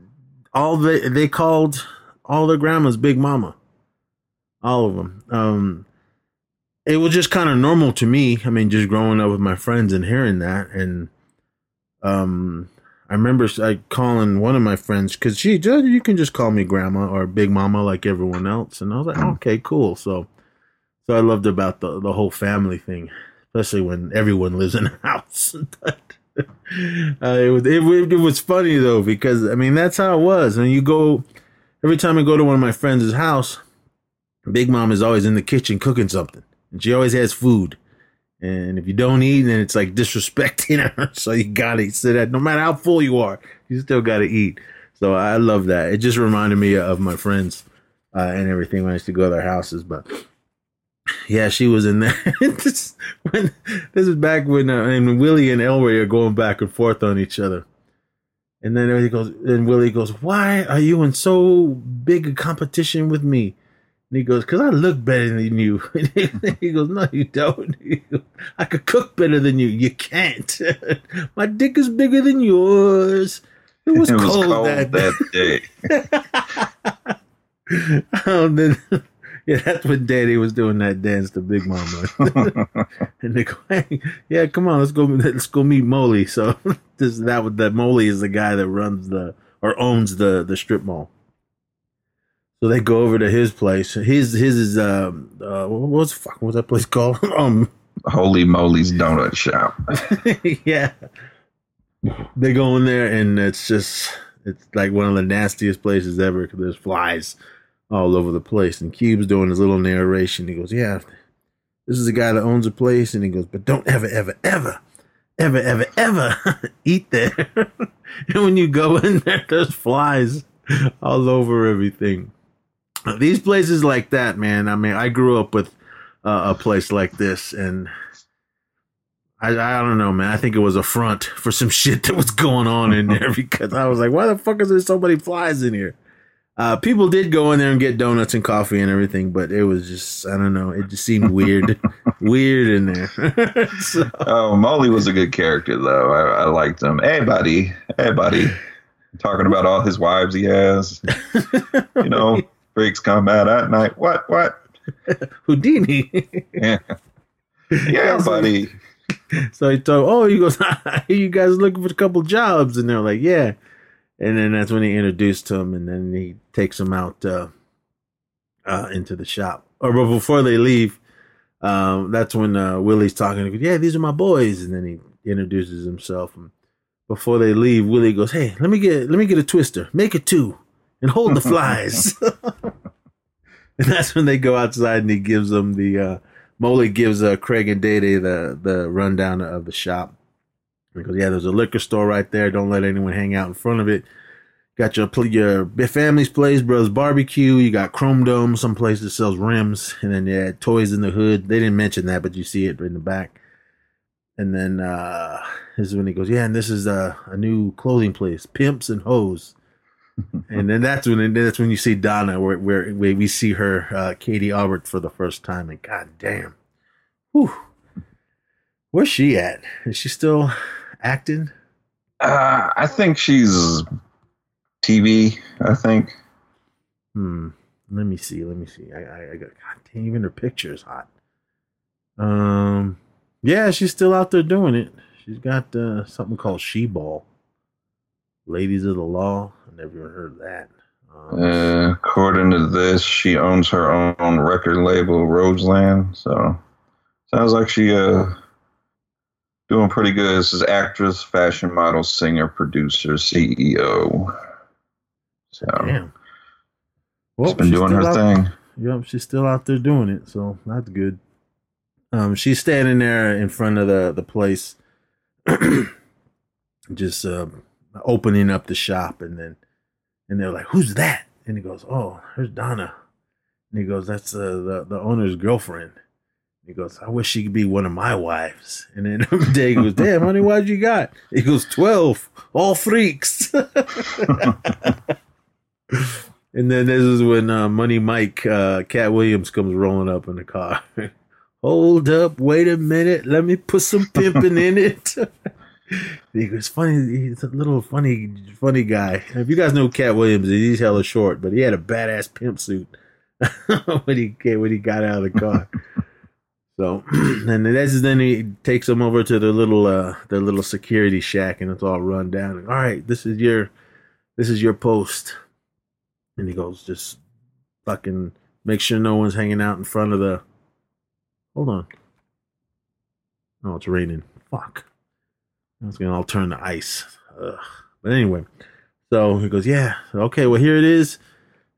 all they they called all their grandmas Big Mama, all of them. Um, it was just kind of normal to me. I mean, just growing up with my friends and hearing that, and um, I remember like calling one of my friends because she, "Judge, you can just call me Grandma or Big Mama like everyone else, and I was like, okay, cool. So. So I loved about the the whole family thing, especially when everyone lives in a (laughs) house. uh, it was it, it was funny though because I mean that's how it was. And you go every time I go to one of my friends' house, Big Mom is always in the kitchen cooking something, and she always has food. And if you don't eat, then it's like disrespecting (laughs) her. So you gotta sit that no matter how full you are, you still gotta eat. So I love that. It just reminded me of my friends uh, and everything when I used to go to their houses. But yeah, she was in there. (laughs) this, when, this is back when uh, and Willie and Elroy are going back and forth on each other. And then he goes, and Willie goes, "Why are you in so big a competition with me?" And he goes, "Cause I look better than you." (laughs) he goes, "No, you don't. (laughs) I could cook better than you. You can't. My dick is bigger than yours." It was, It was cold, cold that, that day. um, then, (laughs) yeah, that's when Day Day was doing that dance to Big Mama, (laughs) and they go, "Hey, yeah, come on, let's go, let's go meet Molly." So (laughs) this that was that Molly is the guy that runs the or owns the the strip mall. So they go over to his place. His his is um uh what was fuck what's that place called? um Holy Moly's Donut Shop. yeah. They go in there and it's just it's like one of the nastiest places ever because there's flies all over the place. And Cube's doing his little narration. He goes, "Yeah, this is a guy that owns a place," and he goes, "But don't ever, ever, ever, ever, ever, ever (laughs) eat there." (laughs) and when you go in there, there's flies all over everything. These places like that, man. I mean, I grew up with uh, a place like this, and I, I don't know, man. I think it was a front for some (laughs) shit that was going on in there because I was like, why the fuck is there so many flies in here? Uh, people did go in there and get donuts and coffee and everything, but it was just, I don't know. It just seemed weird, (laughs) weird in there. (laughs) so, Oh, Molly was a good character though. I, I liked him. Hey, buddy. Hey, buddy. Talking about all his wives he has. you know, (laughs) freaks come out at night. What? What? Whodini. Yeah. Yeah, buddy. so he told, oh, he goes, you guys looking for a couple jobs. And they're like, yeah. And then that's when he introduced him and then he takes him out uh, uh, into the shop. Or but before they leave, um, that's when uh, Willie's talking. He goes, yeah, these are my boys. And then he introduces himself. And before they leave, Willie goes, hey, let me get let me get a twister. Make it two. and hold the flies. (laughs) (laughs) and that's when they go outside and he gives them the uh Molly gives uh, Craig and Day Day the the rundown of the shop. Goes, yeah, there's a liquor store right there. Don't let anyone hang out in front of it. Got your your family's place, Brothers Barbecue. You got Chrome Dome, some place that sells rims, and then yeah, Toys in the Hood. They didn't mention that, but you see it in the back. And then uh this is when he goes, yeah, and this is a, a new clothing place, Pimps and Hoes. (laughs) and then that's when that's when you see Donna, where where, where we see her, uh, K.D. Aubert, for the first time, and god damn, whew, where's she at? Is she still acting? Uh, I think she's TV. I think. Hmm. Let me see. Let me see. I, I, I got. God damn, even her picture is hot. Um. Yeah, she's still out there doing it. She's got uh, something called She Ball. Ladies of the Law. I never heard of that. Um, Uh, according to this, she owns her own record label, Roseland. So sounds like she uh doing pretty good. This is actress, fashion model, singer, producer, CEO. So damn. she's been she's doing her thing. Yep, she's still out there doing it, so that's good. Um, she's standing there in front of the the place, (clears throat) just uh, opening up the shop, and then and they're like, "Who's that?" And he goes, "Oh, there's Donna." And he goes, "That's uh, the the owner's girlfriend." He goes, "I wish she could be one of my wives." And then (laughs) Day goes, "Damn, honey, what you got?" He goes, 12, all freaks." (laughs) And then this is when uh, Money Mike, uh, Katt Williams comes rolling up in the car. (laughs) Hold up, wait a minute, let me put some pimping in it. he goes, funny, he's a little funny, funny guy. If you guys know Katt Williams, he's hella short, but he had a badass pimp suit when he when he got out of the car. So, (clears throat) and then this is then he takes them over to the little, uh, their little security shack, and it's all run down. All right, this is your, this is your post. And he goes, just fucking make sure no one's hanging out in front of the. Hold on. Oh, it's raining. Fuck. It's gonna all turn to ice. Ugh. But anyway, so he goes, yeah, okay, well here it is,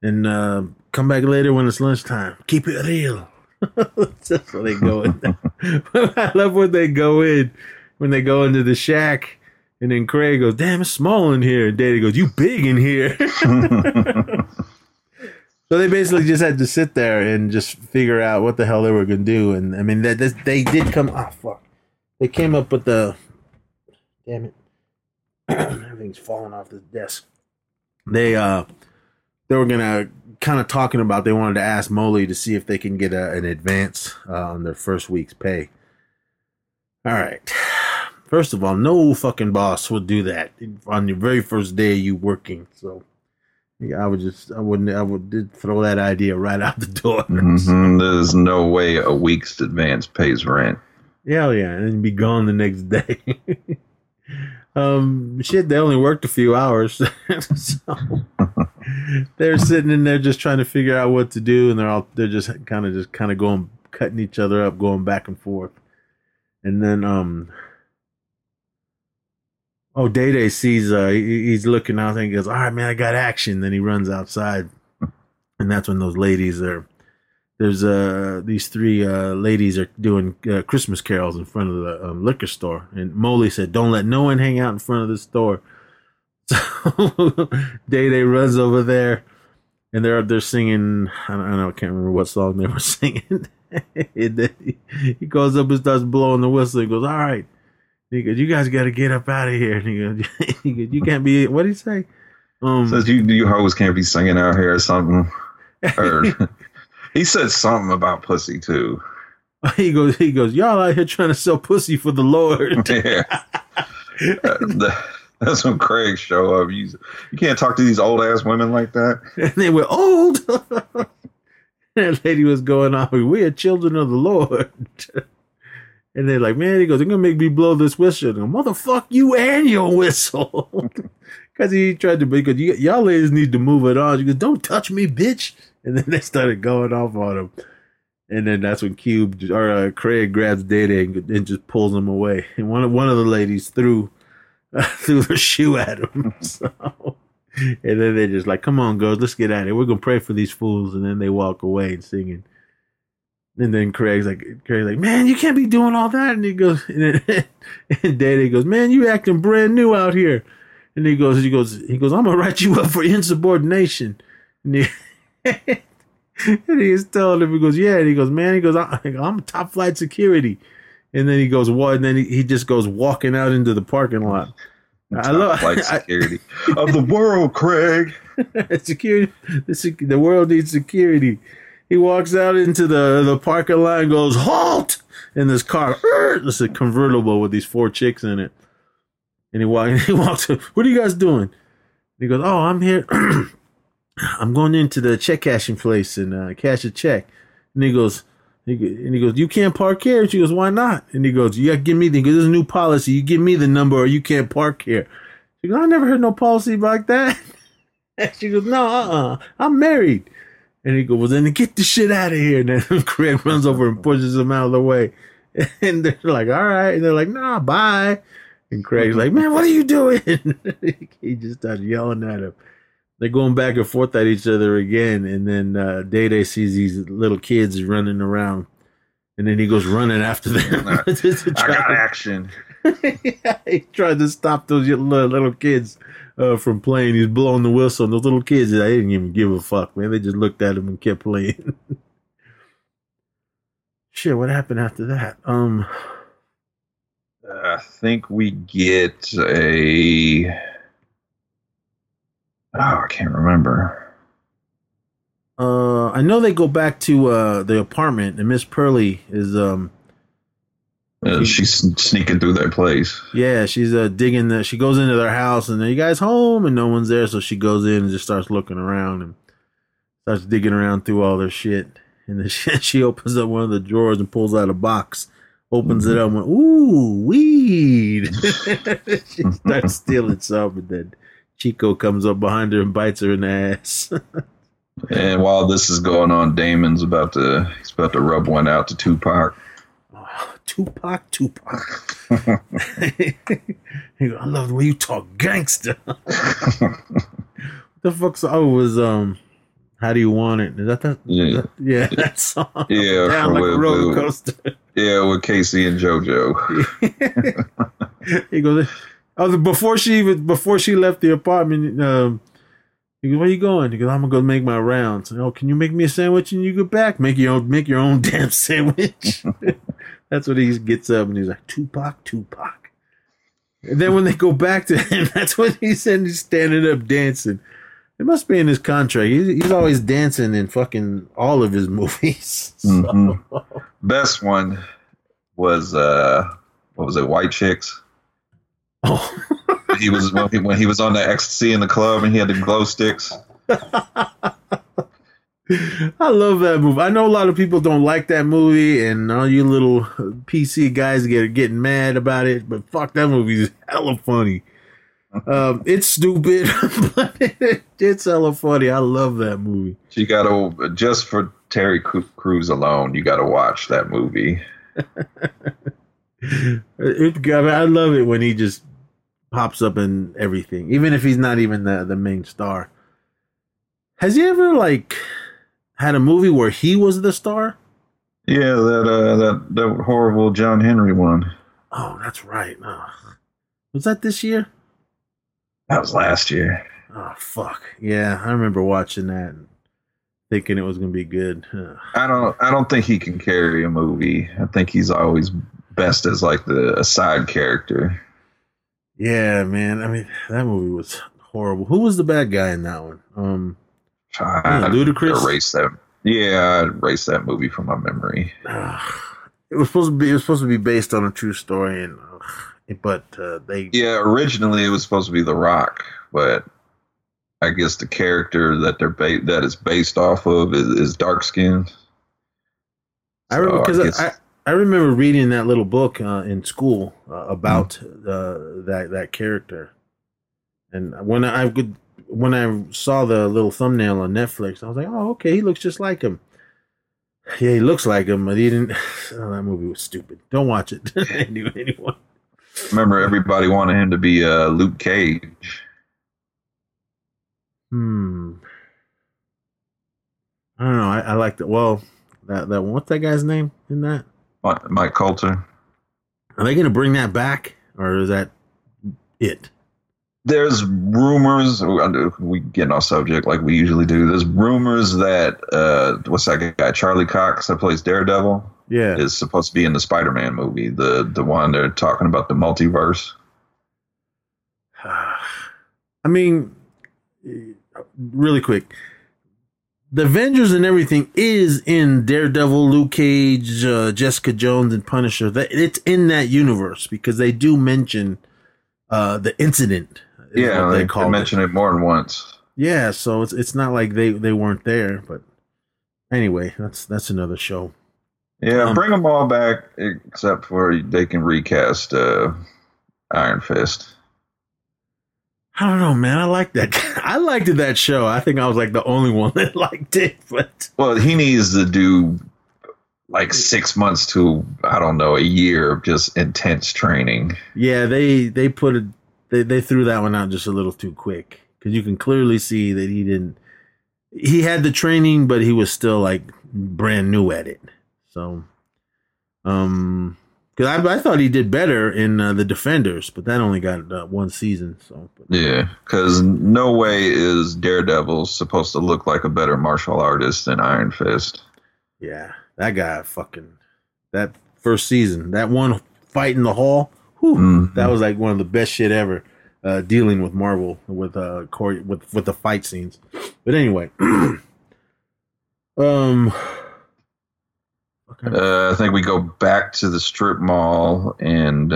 and uh, come back later when it's lunchtime. Keep it real. (laughs) That's what they go in. (laughs) I love when they go in, when they go into the shack, and then Craig goes, "Damn, it's small in here." And Day Day goes, "You big in here." (laughs) so they basically just had to sit there and just figure out what the hell they were to do. And I mean, that this, they did come. Oh fuck! They came up with the. Damn it! (clears throat) Everything's falling off the desk. They uh, they were gonna kind of talking about. They wanted to ask Molly to see if they can get a, an advance uh, on their first week's pay. All right. First of all, no fucking boss would do that on your very first day of you working. So, yeah, I would just, I wouldn't, I would throw that idea right (laughs) out the door. Mhm, (laughs) There's no way a week's advance pays rent. Hell yeah, and then be gone the next day. (laughs) um, shit, they only worked a few hours, (laughs) so they're sitting in there just trying to figure out what to do, and they're all they're just kind of just kind of going cutting each other up, going back and forth, and then um. Oh, Day Day sees uh he- he's looking out and he goes, All right, man, I got action. Then he runs outside. And that's when those ladies are there's uh these three uh ladies are doing uh, Christmas carols in front of the um, liquor store. And Molly said, Don't let no one hang out in front of the store. (laughs) So Day Day runs over there and they're they're singing I don't, I don't know, I can't remember what song they were (laughs) singing. (laughs) and then he, he goes up and starts blowing the whistle. He goes, All right. He goes, You guys gotta get up out of here. And he goes, he goes You can't be what did he say? Um Says you you hoes can't be singing out here or something. Or he said something about pussy too. (laughs) he goes he goes, Y'all out here trying to sell pussy for the Lord. (laughs) Yeah. (laughs) That's when Craig show up. You, you can't talk to these old ass women like that. and they were old. that lady was going on. We are children of the Lord. and they're like, man, he goes, they're gonna make me blow this whistle. And go, Motherfuck you and your whistle. Because he tried to because y'all ladies need to move it on. She goes, Don't touch me, bitch. And then (laughs) they started going off on him. And then that's when Cube or uh, Craig grabs Day Day and, and just pulls him away. (laughs) And one of one of the ladies threw (laughs) threw her shoe at him. So and then they're just like, "Come on, girls, let's get at it. We're gonna pray for these fools." And then they walk away and singing. And then Craig's like, Craig's like, "Man, you can't be doing all that." And he goes, and, then, and goes, "Man, you acting brand new out here." And he goes, he goes, he goes, "I'm gonna write you up for insubordination." And he, (laughs) and he's telling him, he goes, "Yeah." And he goes, "Man," he goes, "I'm top flight security." And then he goes, "What?" And then he, he just goes walking out into the parking lot. I love like (laughs) security of the world, Craig. (laughs) security. The, the world needs security. He walks out into the the parking lot and goes halt in this car. It's a convertible with these four chicks in it. And he walk, (laughs) he walks. What are you guys doing? And he goes, "Oh, I'm here. (clears throat) I'm going into the check cashing place and uh, cash a check." And he goes, and he goes, "You can't park here." She goes, "Why not?" And he goes, "You got to give me the. There's a new policy. You give me the number, or you can't park here." She goes, "I never heard no policy like that." And (laughs) she goes, "No, uh, uh I'm married." And he goes, "Well, then get the shit out of here." And then (laughs) Craig runs over and pushes him out of the way. And they're like, "All right." And they're like, "Nah, bye." And Craig's like, "Man, what are you doing?" (laughs) he just starts yelling at him. They're going back and forth at each other again, and then uh, Day Day sees these little kids running around, and then he goes running after them. (laughs) I got action. (laughs) yeah, he tried to stop those little, little kids uh, from playing. He's blowing the whistle, and those little kids, they didn't even give a fuck, man. They just looked at him and kept playing. Shit, what happened after that? Um, I think we get a. Oh, I can't remember. uh, I know they go back to uh the apartment, and Miss Pearly is um, Uh, she's sneaking through their place. yeah, she's uh digging the. She goes into their house, and are you guys home? And no one's there, so she goes in and just starts looking around and starts digging around through all their shit. And then she, (laughs) she opens up one of the drawers and pulls out a box, opens it up, and went, "Ooh, weed!" (laughs) she starts stealing some, and then Chico comes up behind her and bites her in the ass. (laughs) And while this is going on, Damon's about to he's about to rub one out to Tupac. (sighs) Tupac, Tupac. (laughs) I love the way you talk gangster. the fuck's it was um how do you want it? Is that that? Yeah. that- yeah, (laughs) that song. Yeah, down like a roller coaster. Yeah, with K-Ci and JoJo. (laughs) he goes, oh, before she even before she left the apartment, um, he goes, where you going? He goes, I'm gonna go make my rounds. Oh, can you make me a sandwich and you get back? Make your own, make your own (laughs) damn sandwich. That's what he gets up and he's like, Tupac, Tupac. And then when they go back to him, that's when he said he's standing up dancing. It must be in his contract. He's, he's always dancing in fucking all of his (laughs) movies. Mhm. Best one was uh what was it, White Chicks? Oh. (laughs) he was when he, when he was on the ecstasy in the club and he had the glow sticks. (laughs) I love that movie. I know a lot of people don't like that movie, and all you little PC guys get getting mad about it. But fuck, that movie is hella funny. Um, it's stupid, (laughs) but it's hella funny. I love that movie. You got to just for Terry Crews alone, you got to watch that movie. (laughs) It, I, mean, I love it when he just pops up in everything, even if he's not even the the main star. Has he ever like had a movie where he was the star? Yeah, that uh that that horrible John Henry one. Oh, that's right. Oh. Was that this year? That was last year. Oh fuck. Yeah, I remember watching that and thinking it was gonna be good. Ugh. I don't I don't think he can carry a movie. I think he's always best as like the a side character. Yeah, man. I mean, that movie was horrible. Who was the bad guy in that one? Um, I, Ludacris? Erase that. Yeah, I erased that movie from my memory. it was supposed to be. It was supposed to be based on a true story, and ugh, but uh, they. Yeah, originally it was supposed to be The Rock, but I guess the character that they're ba- that is based off of is, is dark skinned. I remember So I I, I remember reading that little book uh, in school uh, about uh, that that character, and when I could when I saw the little thumbnail on Netflix, I was like, oh okay, he looks just like him. Yeah, he looks like him, but he didn't. (laughs) Oh, that movie was stupid. Don't watch it. (laughs) anyway, anyone. Remember, everybody wanted him to be uh, Luke Cage. Hmm. I don't know. I, I like that. Well, that that what's that guy's name in that? Mike, Mike Colter. Are they going to bring that back, or is that it? There's rumors. We get off subject like we usually do. There's rumors that uh, what's that guy Charlie Cox that plays Daredevil Yeah. is supposed to be in the Spider-Man movie, the the one they're talking about the multiverse. (sighs) I mean, really quick. The Avengers and everything is in Daredevil, Luke Cage, uh, Jessica Jones, and Punisher. That it's in that universe because they do mention uh, the incident. yeah, they, they call it. mention it more than once. Yeah, so it's it's not like they they weren't there, but anyway, that's that's another show. Yeah, Um, bring them all back except for they can recast uh, Iron Fist. I don't know, man. I like that. (laughs) I liked that show. I think I was like the only one that (laughs) liked it, but Well, he needs to do like six months to I don't know a year of just intense training. Yeah, they they put it they they threw that one out just a little too quick because you can clearly see that he didn't. He had the training, but he was still like brand new at it. So, um, because I, I thought he did better in uh, the Defenders, but that only got uh, one season. So, but, Yeah, because no way is Daredevil supposed to look like a better martial artist than Iron Fist. yeah, that guy fucking that first season, that one fight in the hall, whew, Mhm. that was like one of the best shit ever. Uh, dealing with Marvel with uh chore- with with the fight scenes, but anyway, (clears throat) um, Uh, I think we go back to the strip mall and.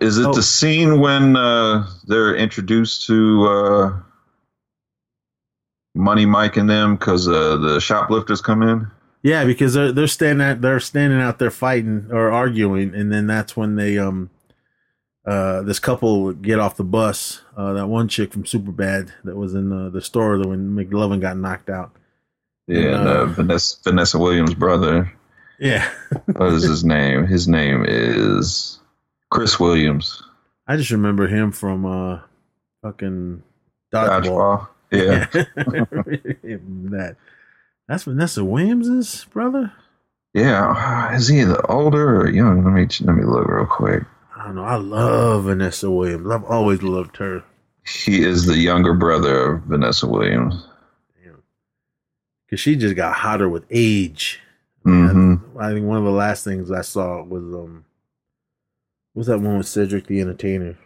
Is it Oh. the scene when uh, they're introduced to uh, Money Mike and them because uh, the shoplifters come in? yeah, because they're they're standing out they're standing out there fighting or arguing, and then that's when they um uh this couple get off the bus. Uh, that one chick from Superbad that was in the, the store when McLovin got knocked out. Yeah, Uh, uh, Vanessa, Vanessa Williams' brother. Yeah, (laughs) What is his name? His name is Chris Williams. I just remember him from uh fucking dodgeball. Dodgeball. Yeah. (laughs) that that's Vanessa Williams's brother. Yeah. Is he the older or young? Let me let me look real quick. I don't know. I love Vanessa Williams. I've always loved her. He is the younger brother of Vanessa Williams. Because she just got hotter with age. hmm I think one of the last things I saw was um, what was that one with Cedric the Entertainer?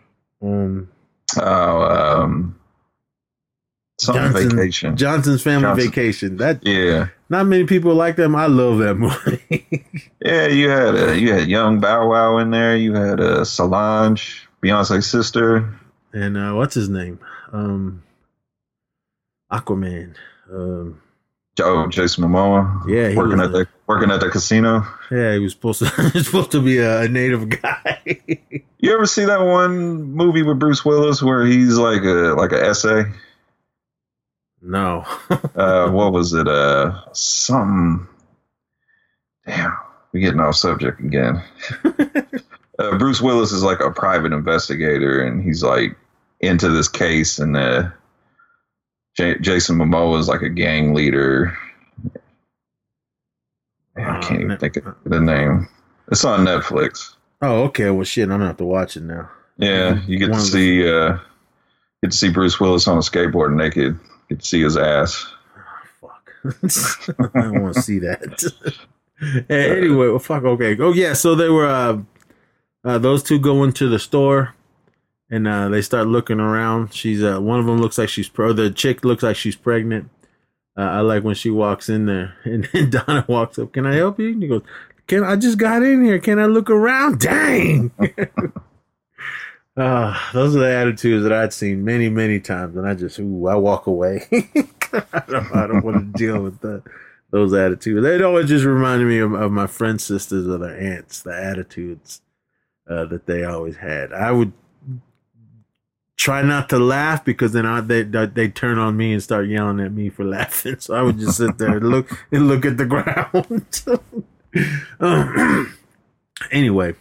Um, Oh, um, Johnson- vacation. Johnson's Family Johnson. Vacation. That yeah, not many people like them. I love that (laughs) movie. yeah. You had uh, you had young Bow Wow in there. You had uh, Solange, Beyonce's sister. and uh, what's his name? Um, Aquaman. Um, Joe Jason Momoa. Yeah, he working was at the working at the casino. yeah, he was supposed to. (laughs) supposed to be a, a native guy. (laughs) You ever see that one movie with Bruce Willis where he's like a like a essay? no. (laughs) Uh, what was it? Uh, something. Damn, we're getting off subject again. uh, Bruce Willis is like a private investigator, and he's like into this case, and uh, J- Jason Momoa is like a gang leader. Man, I can't even think of the name. It's on Netflix. oh, okay. Well, shit. I'm gonna have to watch it now. Yeah, you get One to see uh, get to see Bruce Willis on a skateboard naked. Get to see his ass. (laughs) Fuck. (laughs) I don't want to see that. (laughs) Anyway, well, fuck. Okay. Oh yeah. So they were. Uh, uh, those two go into the store, and uh, they start looking around. She's uh, one of them looks like she's pro. The chick looks like she's pregnant. Uh, I like when she walks in there, (laughs) and then Donna walks up. Can I help you? And he goes, "Can I just got in here? Can I look around?" (laughs) Dang. (laughs) Uh, those are the attitudes that I'd seen many, many times, and I just, ooh, I walk away. I don't, don't want to deal with that, those attitudes. It always just reminded me of, of my friends' sisters or their aunts, the attitudes uh, that they always had. I would try not to laugh because then I, they they turn on me and start yelling at me for laughing. (laughs) So I would just sit there and look and look at the ground. Um, (laughs) anyway,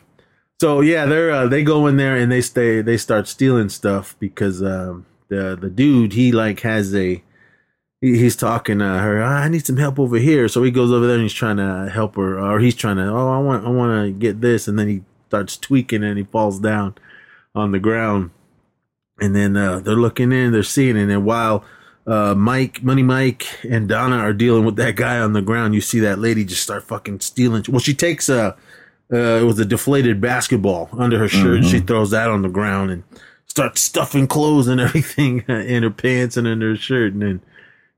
so yeah, they're uh, they go in there and they stay they start stealing stuff because um, the the dude he like has a he, he's talking to her. "Ah, I need some help over here, so he goes over there and he's trying to help her, or he's trying to. Oh, I want I want to get this, and then he starts tweaking and he falls down on the ground. And then uh, they're looking in, they're seeing, and then while uh, Mike, Money Mike, and Donna are dealing with that guy on the ground, you see that lady just start fucking stealing. Well, she takes a uh, it was a deflated basketball under her shirt. Mhm. She throws that on the ground and starts stuffing clothes and (laughs) everything in her pants and in her shirt. And then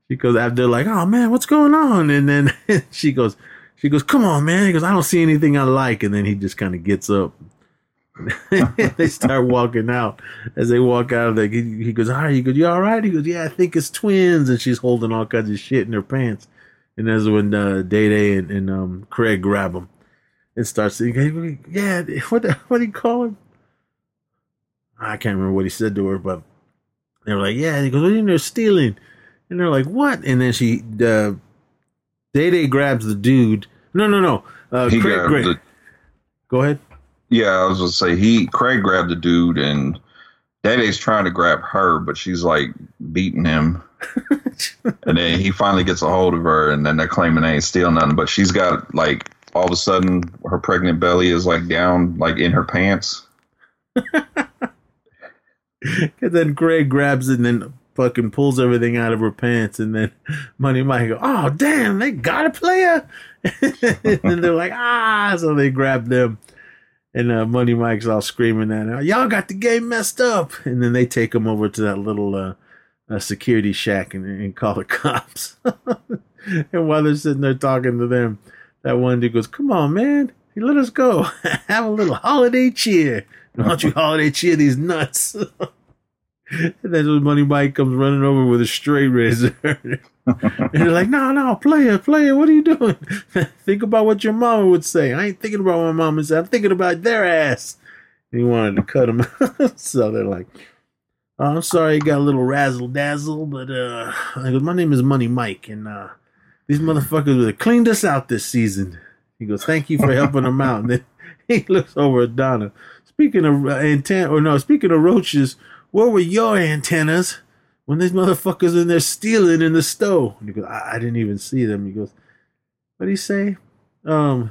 she goes after like, "Oh man, what's going on?" And then (laughs) she goes, "She goes, come on, man." He goes, "I don't see anything I like." And then he just kind of gets up. (laughs) they start walking out. As they walk out, they he, he goes, "All right." He goes, "You all right?" He goes, "Yeah, I think it's twins." And she's holding all kinds of shit in her pants. And that's when uh, Day Day and, and um, Craig grab him and start saying, "Yeah, what the, what do you call him?" I can't remember what he said to her, but they were like, "Yeah." He goes, "What are you in there stealing?" And they're like, "What?" And then she, uh, Day Day grabs the dude. No, no, no. Uh, Craig, Craig. the- Go ahead. Yeah, I was gonna say he Craig grabbed the dude and Day Day's trying to grab her, but she's like beating him. (laughs) and then he finally gets a hold of her, and then they're claiming they ain't steal nothing, but she's got like all of a sudden her pregnant belly is like down, like in her pants. (laughs) And then Craig grabs it and then fucking pulls everything out of her pants. And then (laughs) Money Mike go, oh, damn, they got a player. and they're like, ah. So they grab them. And uh, Money Mike's all screaming at her, y'all got the game messed up. And then they take him over to that little uh, uh, security shack and, and call the (laughs) cops. and while they're sitting there talking to them, that one dude goes, come on, man. Hey, let us go. (laughs) Have a little holiday cheer. Why don't you holiday cheer these nuts? (laughs) (laughs) And then when Money Mike comes running over with a straight razor. and (laughs) they're like, no, no, play it, play it. what are you doing? (laughs) Think about what your mama would say. I ain't thinking about what my mama said. I'm thinking about their ass. And he wanted to cut him. so they're like, oh, I'm sorry you got a little razzle dazzle, but uh, my name is Money Mike, and uh, these motherfuckers would have cleaned us out this season. He goes, thank you for helping them out. And then he looks over at Donna. Speaking of uh, antenna, or no, speaking of roaches, where were your antennas when these motherfuckers in there stealing in the stove? And he goes, I, I didn't even see them. He goes, what do he say? Um,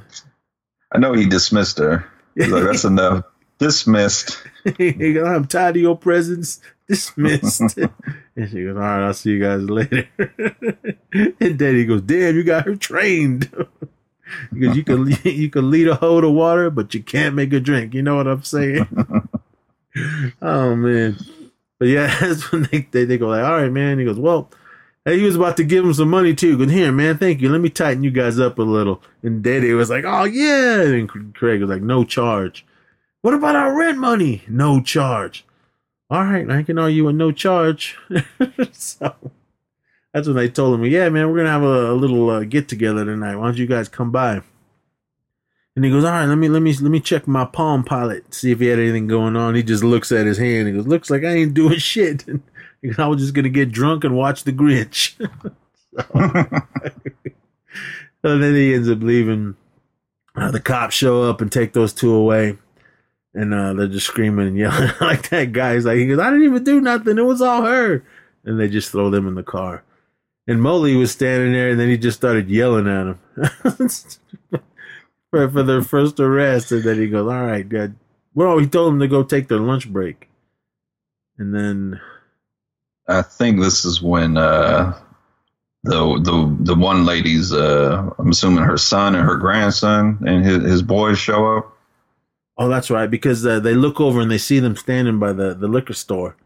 I know he dismissed her. He's like, that's (laughs) enough. Dismissed. he goes, I'm tired of your presence. Dismissed. (laughs) and she goes, all right, I'll see you guys later. (laughs) and then he goes, damn, you got her trained. because you can you can lead a hoe to water, but you can't make a drink. You know what I'm saying? Oh man. But yeah, (laughs) that's when they, they, they go like, all right, man. He goes, well, hey, he was about to give him some money too. Good here, man. Thank you. Let me tighten you guys up a little. And Day Day was like, oh yeah. And Craig was like, no charge. What about our rent money? No charge. All right, I can argue with no charge. (laughs) so that's when they told him, yeah, man, we're gonna have a, a little uh, get together tonight. Why don't you guys come by? And he goes, all right, let me let me let me check my Palm Pilot, see if he had anything going on. He just looks at his hand. He goes, looks like I ain't doing shit. (laughs) And he goes, I was just gonna get drunk and watch The Grinch. (laughs) so, (laughs) then he ends up leaving. Uh, the cops show up and take those two away. And uh, they're just screaming and yelling like that guy. He's like, he goes, I didn't even do nothing. It was all her. And they just throw them in the car. And Moley was standing there, and then he just started yelling at him for, for their first arrest. And then he goes, All right, good. Well, he told them to go take their lunch break. And then I think this is when uh, the the the one lady's uh, I'm assuming her son and her grandson and his, his boys show up. Oh, that's right. Because uh, they look over and they see them standing by the, the liquor store,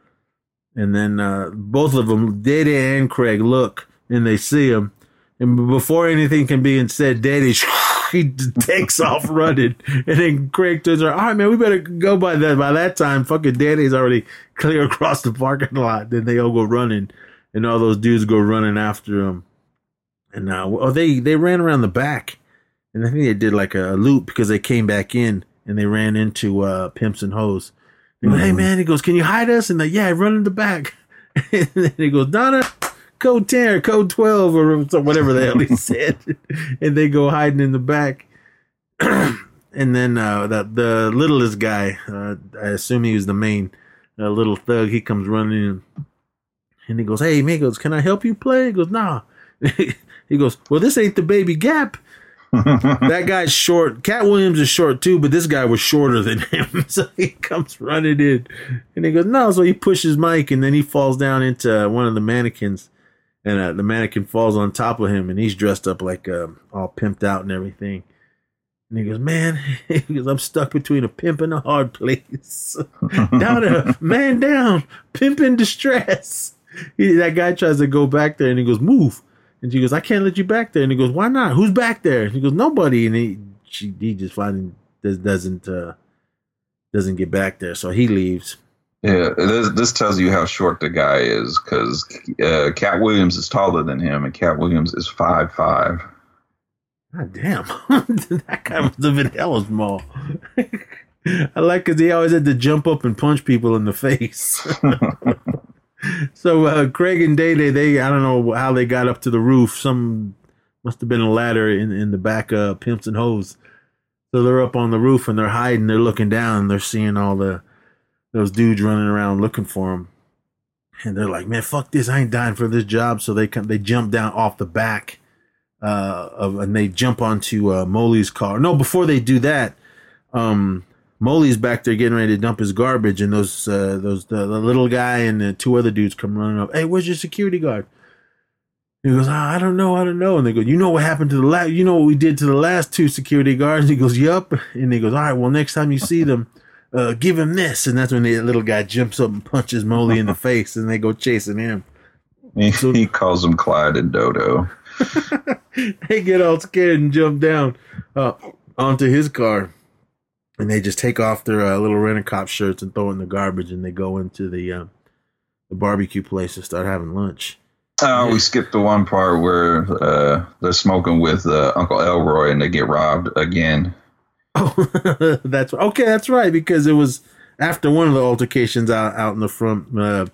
and then uh, both of them, Day Day and Craig, look and they see him, and before anything can be said, Day Day he takes off running, and then Craig turns around. All right, man, we better go by that. By that time, fucking Danny's already (laughs) clear across the parking lot. Then they all go running, and all those dudes go running after him. And uh, oh, they they ran around the back, and I think they did like a, loop because they came back in and they ran into uh, pimps and hoes. They go, hey man, he goes, can you hide us? And they, yeah, run in the back. (laughs) and then he goes, Donna, code ten or code twelve or whatever the hell he (laughs) said, and they go hiding in the back. (clears throat) and then uh, the the littlest guy, uh, I assume he was the main uh, little thug. He comes running in, And he goes, "Hey, man, he goes, can I help you play?" He goes, "Nah." (laughs) he goes, "Well, this ain't the baby gap." (laughs) that guy's short. Katt Williams is short too, but this guy was shorter than him. so he comes running in and he goes, No. So he pushes Mike and then he falls down into one of the mannequins. And uh, the mannequin falls on top of him and he's dressed up like uh, all pimped out and everything. And he goes, Man, (laughs) he goes, I'm stuck between a pimp and a hard place. (laughs) down a man down, pimp in distress. He, that guy tries to go back there and he goes, Move. And she goes, I can't let you back there. And he goes, Why not? Who's back there? And he goes, Nobody. And he she he just finally does, doesn't uh, doesn't get back there, so he leaves. Yeah, this, this tells you how short the guy is because uh, Katt Williams is taller than him, and Katt Williams is five five. God damn, (laughs) that guy must have been hella small. (laughs) I like because he always had to jump up and punch people in the face. (laughs) so uh, Craig and Day Day, they I don't know how they got up to the roof. Some must have been a ladder in in the back of Pimps and Hoes. So they're up on the roof and they're hiding. They're looking down and they're seeing all the those dudes running around looking for him. And they're like, "Man, fuck this! I ain't dying for this job." So they come, they jump down off the back uh, of, and they jump onto uh, Moley's car. No, before they do that, um, Moley's back there getting ready to dump his garbage, and those uh, those the, the, little guy and the two other dudes come running up. Hey, where's your security guard? He goes, oh, I don't know, I don't know. And they go, you know what happened to the last? You know what we did to the last two security guards? (laughs) He goes, yup. And he goes, all right, well next time you see them, uh, give him this. And that's when the little guy jumps up and punches Moley in the (laughs) face, and they go chasing him. He, so, he calls him Clyde and Dodo. (laughs) they get all scared and jump down uh, onto his car and they just take off their uh, little rent a cop shirts and throw it in the garbage, and they go into the uh, the barbecue place and start having lunch. Oh, we skipped the one part where uh, they're smoking with uh, Uncle Elroy and they get robbed again. Oh, (laughs) that's okay. That's right because it was after one of the altercations out out in the front. Uh,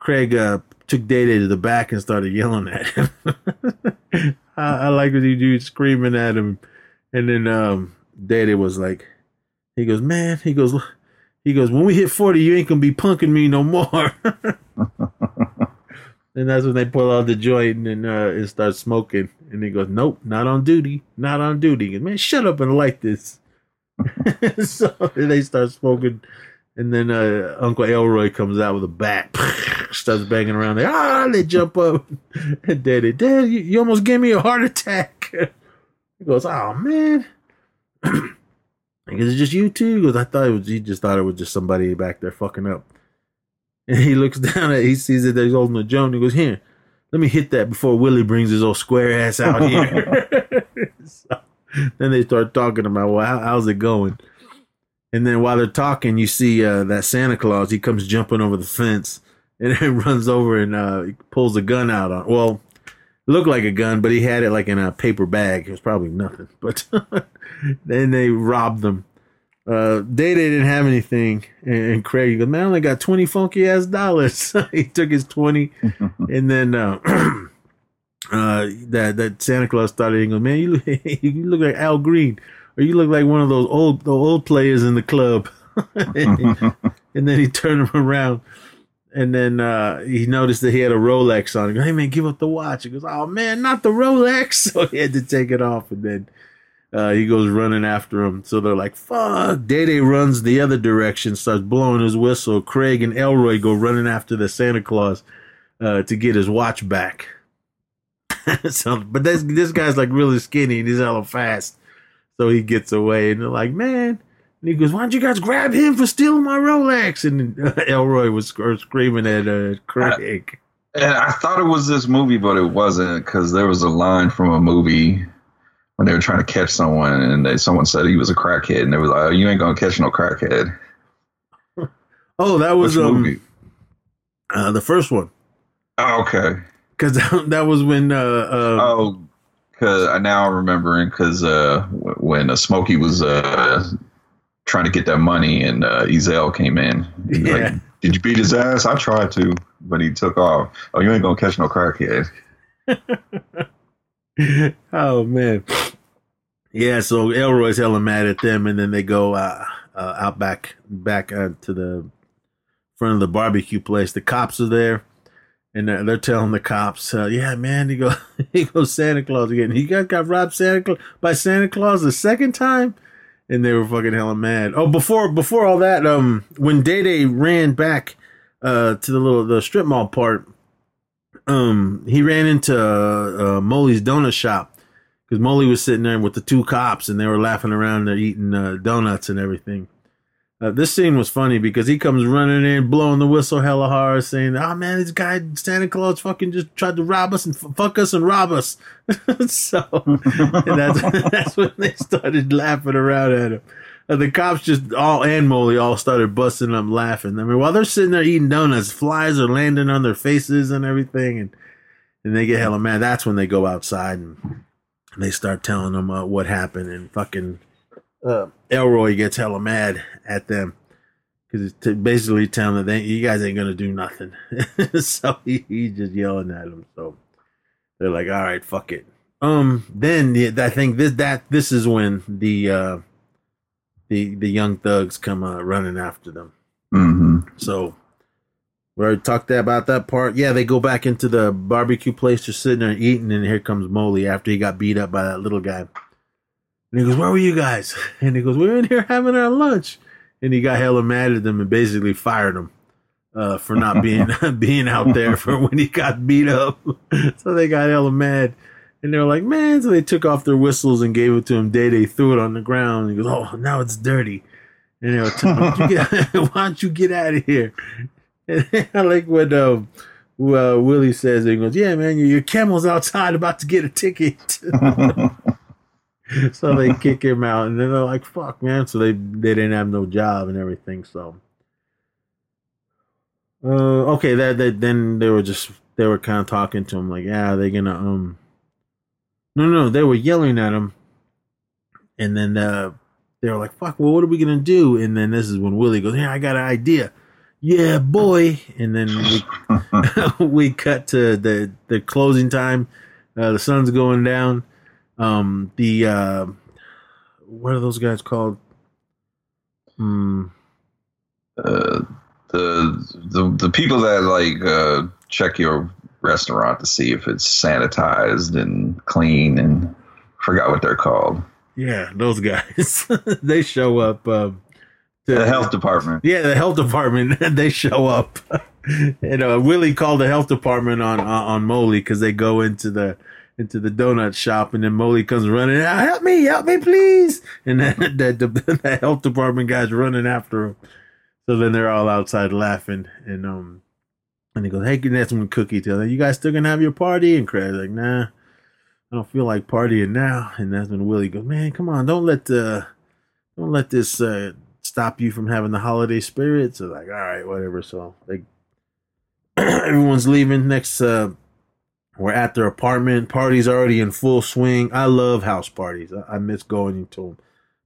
Craig uh, took Day Day to the back and started yelling at him. (laughs) I, I like what he do screaming at him, and then um, Day Day was like, he goes, man, he goes, he goes, when we hit 40, you ain't gonna be punking me no more. (laughs) and that's when they pull out the joint and uh, and start smoking. And he goes, nope, not on duty, not on duty. And man, shut up and light this. (laughs) so they start smoking. And then uh, Uncle Elroy comes out with a bat, (laughs) starts banging around. They ah, they jump up. (laughs) And Daddy, Dad, you, you almost gave me a heart attack. he goes, oh man. (clears throat) Is it just you two? Because I thought it was, he just thought it was just somebody back there fucking up. And he looks (laughs) down at, he sees that he's holding a joint. He goes, here, let me hit that before Willie brings his old square ass out here. (laughs) so, then they start talking about, well, how, how's it going? And then while they're talking, you see uh, that Santa Claus. He comes jumping over the fence and (laughs) then runs over and uh, pulls a gun out on. Well, looked like a gun, but he had it like in a paper bag. It was probably nothing. But then they robbed them. Uh, Day Day didn't have anything, and Craig goes, "Man, I only got twenty funky ass dollars." (laughs) he took his twenty, (laughs) and then uh, (clears throat) uh, that that Santa Claus started. He goes, "Man, you look, (laughs) you look like Al Green, or you look like one of those old the old players in the club." and then he turned him around, and then uh, he noticed that he had a Rolex on. He goes, "Hey man, give up the watch." He goes, "Oh man, not the Rolex!" So he had to take it off, and then uh, he goes running after him. So they're like, fuck. Day Day runs the other direction, starts blowing his whistle. Craig and Elroy go running after the Santa Claus uh, to get his watch back. (laughs) so, but this, this guy's like really skinny and he's hella fast. So he gets away and they're like, man. And he goes, why don't you guys grab him for stealing my Rolex? And uh, Elroy was screaming at uh, Craig. I, I thought it was this movie, but it wasn't because there was a line from a movie when they were trying to catch someone and they, someone said he was a crackhead and they were like, oh, you ain't gonna catch no crackhead. (laughs) oh, that was um, uh, the first one. Oh, okay. Because (laughs) that, that, was when. Uh, uh, oh, because now I'm remembering because uh, when uh, Smokey was uh, trying to get that money and uh, Ezal came in. Yeah. Like, Did you beat his ass? I tried to, but he took off. Oh, you ain't gonna catch no crackhead. (laughs) oh man. Yeah, so Elroy's hella mad at them, and then they go uh, uh, out back back uh, to the front of the barbecue place. The cops are there, and they're, they're telling the cops, uh, "Yeah, man," he go, (laughs) he goes Santa Claus again. He got got robbed Santa Claus by Santa Claus the second time, and they were fucking hella mad. Oh, before before all that, um, when Day Day ran back uh to the little the strip mall part, um, he ran into uh, uh Moley's donut shop because Moley was sitting there with the two cops, and they were laughing around. They're eating uh, donuts and everything. Uh, this scene was funny because he comes running in, blowing the whistle hella hard, saying, "Oh man, this guy Santa Claus fucking just tried to rob us and f- fuck us and rob us." (laughs) so and that's (laughs) that's when they started laughing around at him. Uh, the cops just all and Moley all started busting up laughing. I mean, while they're sitting there eating donuts, flies are landing on their faces and everything, and and they get hella mad. That's when they go outside and they start telling them uh, what happened and fucking uh, Elroy gets hella mad at them because it's t- basically telling them they, you guys ain't gonna do nothing. (laughs) so he, he's just yelling at them. So they're like, all right, fuck it. Um, then the, I think this that this is when the uh the the young thugs come uh, running after them. hmm So we already talked about that part. Yeah, they go back into the barbecue place, just sitting there eating, and here comes Moley after he got beat up by that little guy. And he goes, "Where were you guys?" (laughs) And he goes, "We were in here having our lunch." And he got hella mad at them and basically fired them uh, for not (laughs) being (laughs) being out there for when he got beat up. so they got hella mad. And they're like, man, so they took off their whistles and gave it to him. Day they threw it on the ground. He goes, oh, now it's dirty. And they were telling him, "Why don't you get, why don't you get out of here? And (laughs) I like what uh, uh, Willie says. He goes, yeah, man, your, your camel's outside about to get a ticket. (laughs) (laughs) so they kick him out, and then they're like, "Fuck, man!" So they they didn't have no job and everything. So, uh, okay, that, that then they were just they were kind of talking to him like, "Yeah, they're gonna um." No, no, they were yelling at him, and then uh, they were like, "Fuck, well, what are we gonna do?" And then this is when Willie goes, "Yeah, I got an idea." Yeah, boy. And then we (laughs) (laughs) we cut to the the closing time. Uh, the sun's going down um the uh what are those guys called Hmm. Uh, the the the people that like uh, check your restaurant to see if it's sanitized and clean and forgot what they're called. yeah those guys (laughs) they show up um The health department. yeah the health department (laughs) they show up. (laughs) And uh willie called the health department on on, on moley because they go into the into the donut shop and then moley comes running "Ah, help me help me please. And then (laughs) the, the, the health department guy's running after him so then they're all outside laughing and um and he goes hey can that's when cookie tells them you guys still gonna have your party? And craig's like nah i don't feel like partying now. And that's when willie goes man come on don't let the don't let this uh stop you from having the holiday spirit. So like all right whatever. So like, (clears throat) everyone's leaving next uh we're at their apartment. Party's already in full swing. I love house parties. I, I miss going to them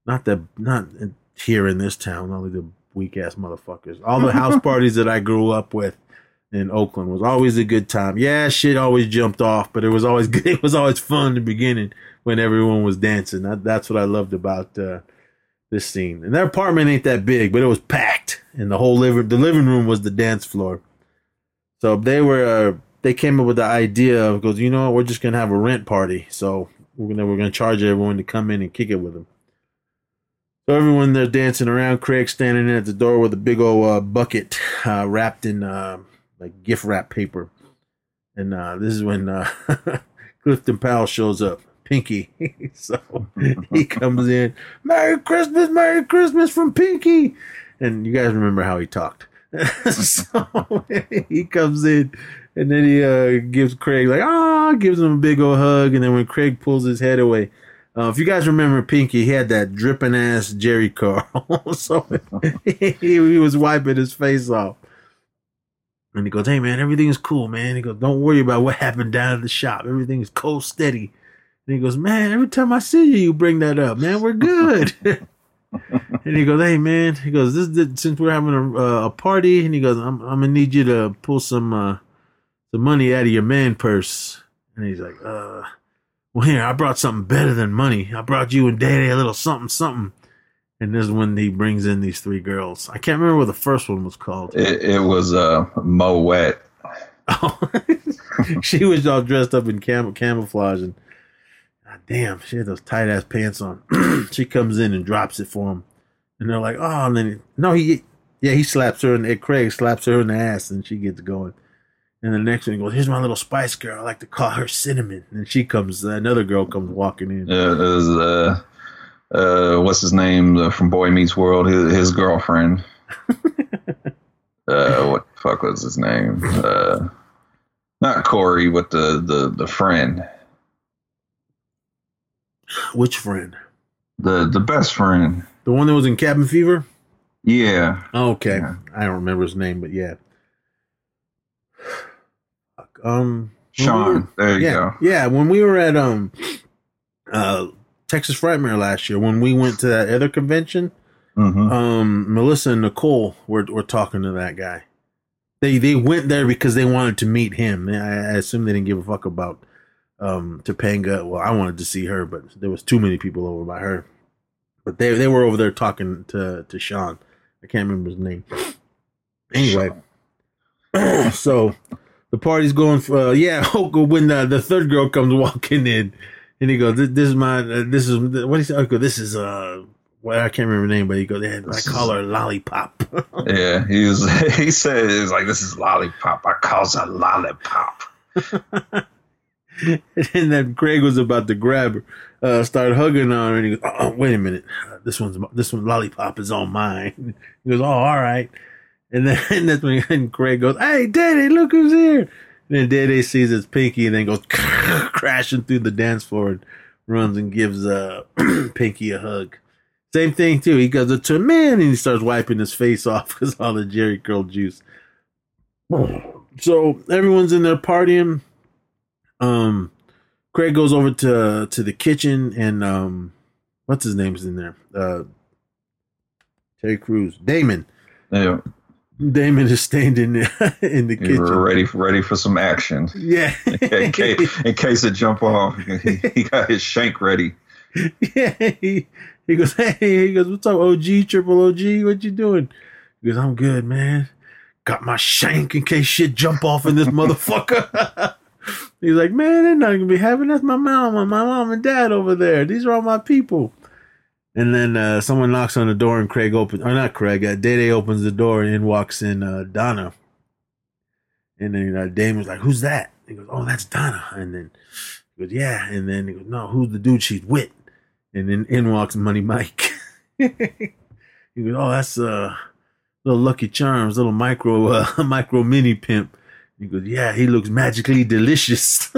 not that not here in this town. Only the weak ass motherfuckers. All the house (laughs) parties that i grew up with in oakland was always a good time. Yeah shit always jumped off but it was always (laughs) good. It was always fun in the beginning when everyone was dancing. That, that's what i loved about uh this scene and their apartment ain't that big but it was packed and the whole living the living room was the dance floor so they were uh, they came up with the idea of goes, you know we're just gonna have a rent party. So we're gonna we're gonna charge everyone to come in and kick it with them. So everyone they're dancing around. Craig standing at the door with a big old uh, bucket uh, wrapped in uh, like gift wrap paper, and uh, this is when uh, (laughs) Clifton Powell shows up. Pinky, (laughs) so he comes in. Merry Christmas, Merry Christmas from Pinky, and you guys remember how he talked. (laughs) so he comes in and then he uh, gives Craig like ah gives him a big old hug. And then when Craig pulls his head away uh, if you guys remember Pinky he had that dripping ass Jheri curl. (laughs) So he, he was wiping his face off. And he goes hey man everything is cool man. He goes don't worry about what happened down at the shop. Everything is cold steady and he goes man every time I see you you bring that up man we're good (laughs) (laughs) and he goes, "Hey man," he goes, "This is since we're having a, uh, a party," and he goes, "I'm, I'm gonna need you to pull some uh, some money out of your man purse." And he's like, "Uh, well here, I brought something better than money. I brought you and Day Day a little something, something." And this is when he brings in these three girls. I can't remember what the first one was called. It, it was uh, Moet. (laughs) she was all dressed up in cam- camouflage and God damn, she had those tight ass pants on. (clears throat) she comes in and drops it for him, and they're like, "Oh," and then he, no, he yeah he slaps her and Craig slaps her in the ass, and she gets going. And the next one he goes, "Here's my little Spice Girl. I like to call her Cinnamon." And she comes, another girl comes walking in. Yeah, it was uh, uh, what's his name uh, from Boy Meets World? His, his girlfriend. (laughs) uh, what the fuck was his name? Uh, not Corey, but the the the friend, Which friend? the the best friend. The one that was in Cabin Fever? Yeah, okay. I don't remember his name, but yeah. Um, when we Sean. were- There you yeah, go. Yeah, when we were at um uh Texas Frightmare last year, when we went to that other convention, hmm um Melissa and Nicole were were talking to that guy. They they went there because they wanted to meet him. I, I assume they didn't give a fuck about um Topanga. Well, I wanted to see her, but there was too many people over by her. But they they were over there talking to to Sean. I can't remember his name. Anyway, (clears throat) so the party's going for uh, yeah. (laughs) When the, the third girl comes walking in, and he goes, "This, this is my uh, this is what he said. This is uh, well, I can't remember her name, but he goes, I call her Lollipop. (laughs) Yeah, he was. (laughs) He said it was like this is lollipop. I calls her lollipop. (laughs) and then Craig was about to grab her, uh, start hugging on her, and he goes, oh, "Wait a minute, this one's this one lollipop is on mine." (laughs) He goes, "Oh, all right." And then (laughs) and that's when and Craig goes, "Hey, Day Day, look who's here!" And then Day Day sees it's Pinky, and then goes crashing through the dance floor and runs and gives uh, (clears throat) Pinky a hug. Same thing too. He goes to man, and he starts wiping his face off because all the Jheri curl juice. So everyone's in there partying. Um, Craig goes over to to the kitchen and um, what's his name's in there? Uh, Terry Crews, Damon. Yeah, Damon is standing in, (laughs) in the kitchen. ready ready for some action. Yeah, in, case, in case it jump off, he, he got his shank ready. yeah. He, he goes, (laughs) hey, he goes, what's up, OG, triple OG? What you doing? He goes, I'm good, man. Got my shank in case shit jump off in this (laughs) motherfucker. He's like, man, they're not gonna be having that's my mom, my mom and dad over there. These are all my people. And then uh, someone knocks on the door, and Craig opens, or not Craig, uh, Day Day opens the door, and in walks in uh, Donna. And then uh, Damon's like, "Who's that?" He goes, "Oh, that's Donna." And then he goes, "Yeah." And then he goes, "No, who's the dude she's with?" And then in walks Money Mike. (laughs) he goes, "Oh, that's uh, little Lucky Charms, little micro, uh, (laughs) micro mini pimp." He goes, "Yeah, he looks magically delicious."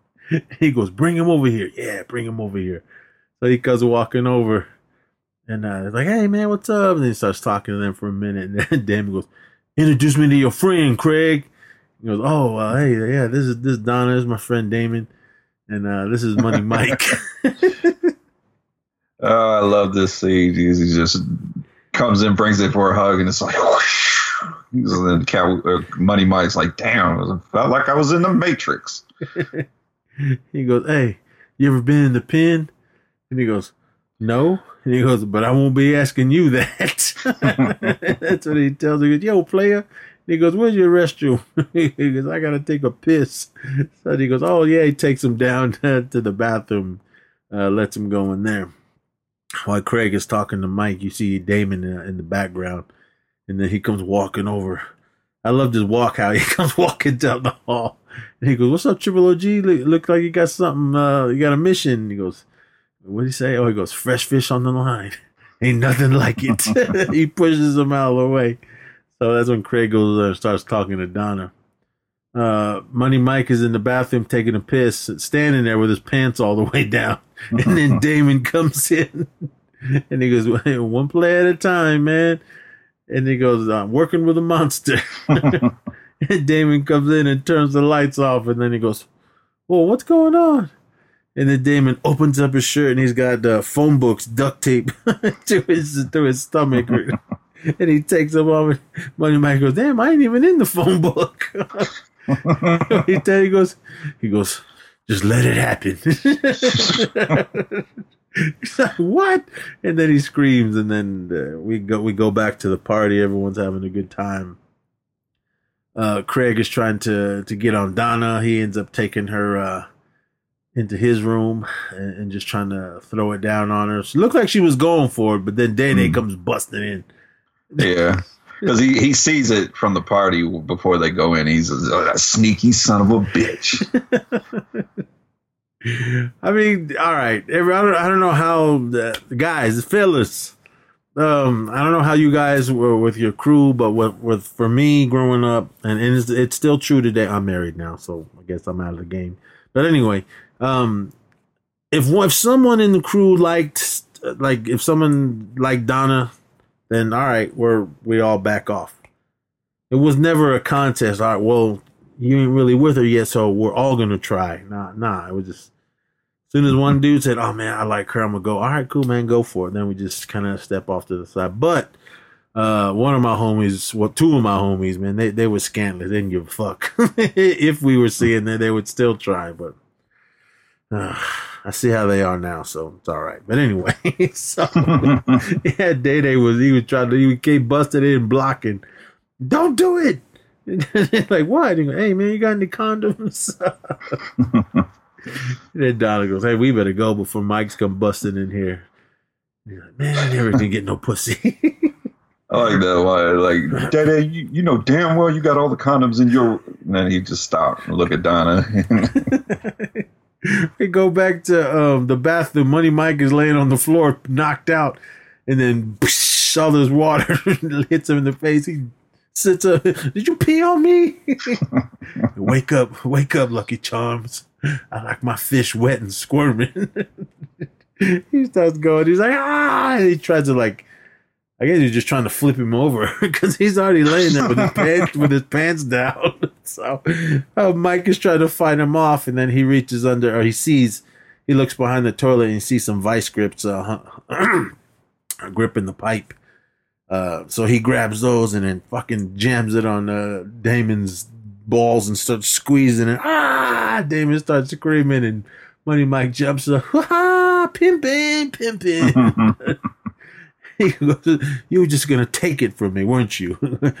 (laughs) he goes, "Bring him over here." Yeah, bring him over here. So he comes walking over, and uh, like, "Hey, man, what's up?" And then he starts talking to them for a minute, and then (laughs) Damon goes, "Introduce me to your friend, Craig." He goes, "Oh, uh, hey, yeah, this is this is Donna, this is my friend Damon, and uh, this is Money (laughs) Mike." Oh, I love this scene. He he just comes in, brings it for a hug, and it's like, whoosh. And then Cow, uh, Money Mike's like, damn, it felt like I was in the Matrix. (laughs) he goes, "Hey, you ever been in the pen?" And he goes, "No." And he goes, "But I won't be asking you that." (laughs) That's what he tells him. He goes, "Yo, player." And he goes, "Where's your restroom?" (laughs) he goes, "I gotta take a piss." So he goes, "Oh yeah." He takes him down to the bathroom, uh, lets him go in there. While Craig is talking to Mike, you see Damon in the background, and then he comes walking over. I love this walk how he (laughs) comes walking down the hall. And he goes, What's up, Triple OG? Look, look like you got something, uh, you got a mission. He goes, What did he say? Oh, he goes, Fresh fish on the line. (laughs) Ain't nothing like it. (laughs) he pushes him out of the way. So that's when Craig goes there and starts talking to Donna. Uh, Money Mike is in the bathroom taking a piss, standing there with his pants all the way down. And then Damon comes in and he goes, One play at a time, man. And he goes, I'm working with a monster. (laughs) (laughs) and Damon comes in and turns the lights off. And then he goes, Well, what's going on? And then Damon opens up his shirt and he's got uh, phone books duct tape (laughs) to his to his stomach. and he takes them off. And Money Mike goes, Damn, I ain't even in the phone book. he, tell- he goes, he goes, just let it happen. He's like, what? And then he screams, and then uh, we go we go back to the party. Everyone's having a good time. uh, Craig is trying to to get on Donna. He ends up taking her uh, into his room and, and just trying to throw it down on her. She looked like she was going for it, but then Day Day comes busting in. Yeah. Because he, he sees it from the party before they go in. He's a, a sneaky son of a bitch. (laughs) I mean, all right. Every, I, don't, I don't know how the guys, the fellas. Um, I don't know how you guys were with your crew, but with, with for me growing up, and, and it's, it's still true today. I'm married now, so I guess I'm out of the game. But anyway, um, if if someone in the crew liked, like, if someone liked Donna, then all right, we're we all back off. It was never a contest. All right, well, you ain't really with her yet, so we're all gonna try. Nah, nah. It was just soon as one dude said, "Oh man, I like her," I'm gonna go. All right, cool, man, go for it. Then we just kind of step off to the side. But uh, one of my homies, well, two of my homies, man, they they were scantless. They didn't give a fuck. (laughs) if we were seeing that, they would still try. But uh, I see how they are now, so it's all right. But anyway, (laughs) so (laughs) yeah, Day Day was he was trying to he keep busted in blocking. Don't do it. like what? He go, hey man, you got any condoms? Then Donna goes, "Hey, we better go before Mike's come busting in here." Like, "Man, I never can get no pussy." I like that. Why? Like, Day Day, you, you know damn well you got all the condoms in your. And then he just stopped and look at Donna. (laughs) we go back to um, the bathroom. Money Mike is laying on the floor, knocked out, and then psh, (laughs) all this water (laughs) hits him in the face. He sits up. Did you pee on me? wake up, wake up, Lucky Charms. I like my fish wet and squirming. (laughs) he starts going. He's like, ah! And he tries to like. I guess he's just trying to flip him over (laughs) because he's already laying there with his pants with his pants down. (laughs) So uh, Mike is trying to fight him off, and then he reaches under, or he sees, he looks behind the toilet and he sees some vice grips uh, (clears throat) gripping the pipe. Uh, so he grabs those and then fucking jams it on uh, Damon's balls and starts squeezing it. Ah! Damon starts screaming and Money Mike jumps up. (laughs) Ah! Pimpin', pimpin'. (laughs) he goes, you were just gonna take it from me, weren't you?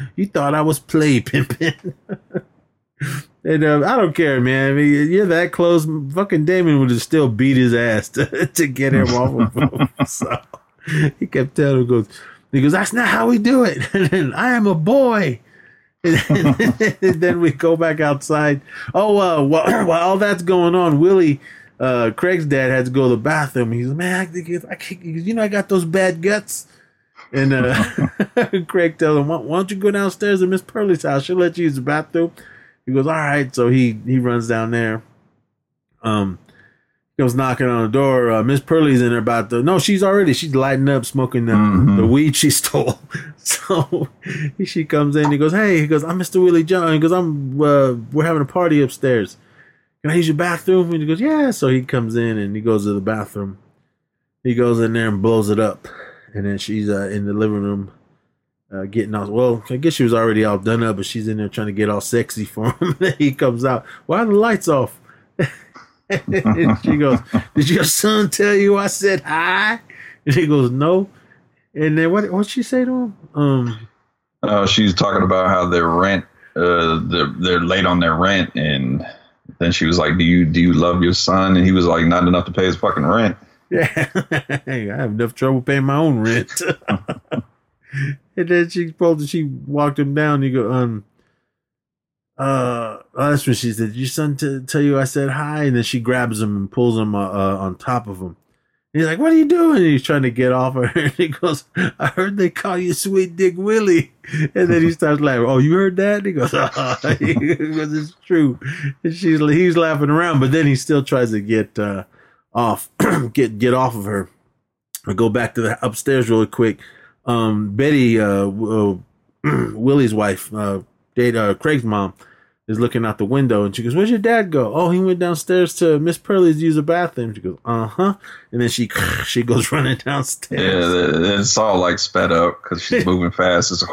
(laughs) you thought I was play pimpin'. and uh, I don't care, man. I mean, you're that close. Fucking Damon would have still beat his ass to, to get him off of him. So he kept telling him, goes, he goes, that's not how we do it. And I am a boy. (laughs) then we go back outside. Oh, uh, while, (clears throat) while all that's going on, Willie, uh, Craig's dad had to go to the bathroom. He's like, man, I think I can't, you know, I got those bad guts. And uh, (laughs) Craig tells him, why, why don't you go downstairs to Miss Pearlie's house? She'll let you use the bathroom. He goes, all right. So he he runs down there. Um, goes knocking on the door. Uh, Miss Pearlie's in there about the no, she's already she's lighting up, smoking the, Mhm. the weed she (laughs) stole. So (laughs) she comes in. He goes, hey, he goes, I'm Mr. Willie John. He goes, I'm uh, we're having a party upstairs. Can I use your bathroom? And he goes, yeah. So he comes in and he goes to the bathroom. He goes in there and blows it up, and then she's uh, in the living room uh, getting all well. I guess she was already all done up, but she's in there trying to get all sexy for him. then (laughs) he comes out. Why are the lights off? And (laughs) she goes, "Did your son tell you I said hi?" And he goes, "No." And then what? What she say to him? Um, uh, she's talking about how their rent, uh, they're, they're late on their rent. And then she was like, do you, do you love your son? And he was like, not enough to pay his fucking rent. yeah, hey, (laughs) I have enough trouble paying my own rent. (laughs) and then she told she walked him down. You go, um, uh, oh, that's when she said, "Your son t- tell you I said hi," and then she grabs him and pulls him uh, uh, on top of him. He's like, "What are you doing?" And he's trying to get off of her. (laughs) And he goes, "I heard they call you Sweet Dick Willie." (laughs) And then he starts laughing. Oh, you heard that? And he goes, "Ah," (laughs) he "It's true." And she's he's laughing around, but then he still tries to get uh, off, (clears throat) get get off of her. I go back to the upstairs really quick. Um, Betty, uh, uh, (clears throat) Willie's wife, Dade, uh, Craig's mom, is looking out the window and she goes, Where's your dad go? Oh, he went downstairs to Miss Pearlie's to use the bathroom. She goes, Uh huh. And then she (laughs) she goes running downstairs. the- it's all like sped up because she's (laughs) moving fast. It's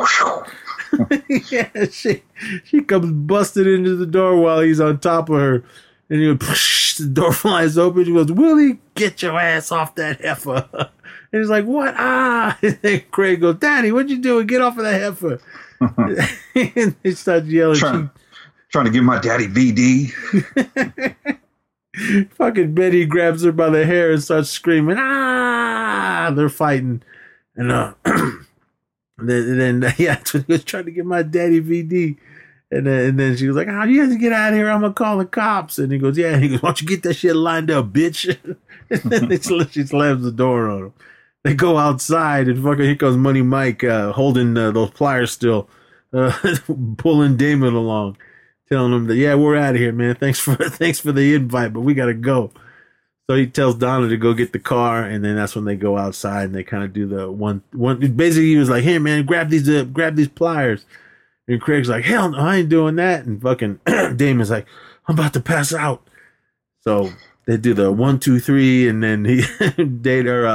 (laughs) yeah, she she comes busted into the door while he's on top of her. And he goes, the door flies open. She goes, Willie, get your ass off that heifer. And he's like, what? Ah. And then Craig goes, Daddy, what'd you do? Get off of that heifer. And (laughs) they start yelling. Trying, trying to give my daddy VD. (laughs) Fucking Betty grabs her by the hair and starts screaming, ah! They're fighting. And, uh, (clears throat) then, and then, (laughs) yeah, trying to get my daddy VD. And then, and then she was like, "Oh, you have to get out of here! I'm gonna call the cops." And he goes, "Yeah." And he goes, "Why don't you get that shit lined up, bitch?" and then she slams the door on him. They go outside, and fucking here comes Money Mike uh, holding uh, those pliers still, uh, (laughs) pulling Damon along, telling him that, "Yeah, we're out of here, man. Thanks for (laughs) thanks for the invite, but we gotta go." So he tells Donna to go get the car, and then that's when they go outside and they kind of do the one one. Basically, he was like, "Hey, man, grab these uh, grab these pliers." And Craig's like, hell no, I ain't doing that. And fucking (clears throat) Damon's like, I'm about to pass out. So they do the one, two, three, and then he (laughs) date or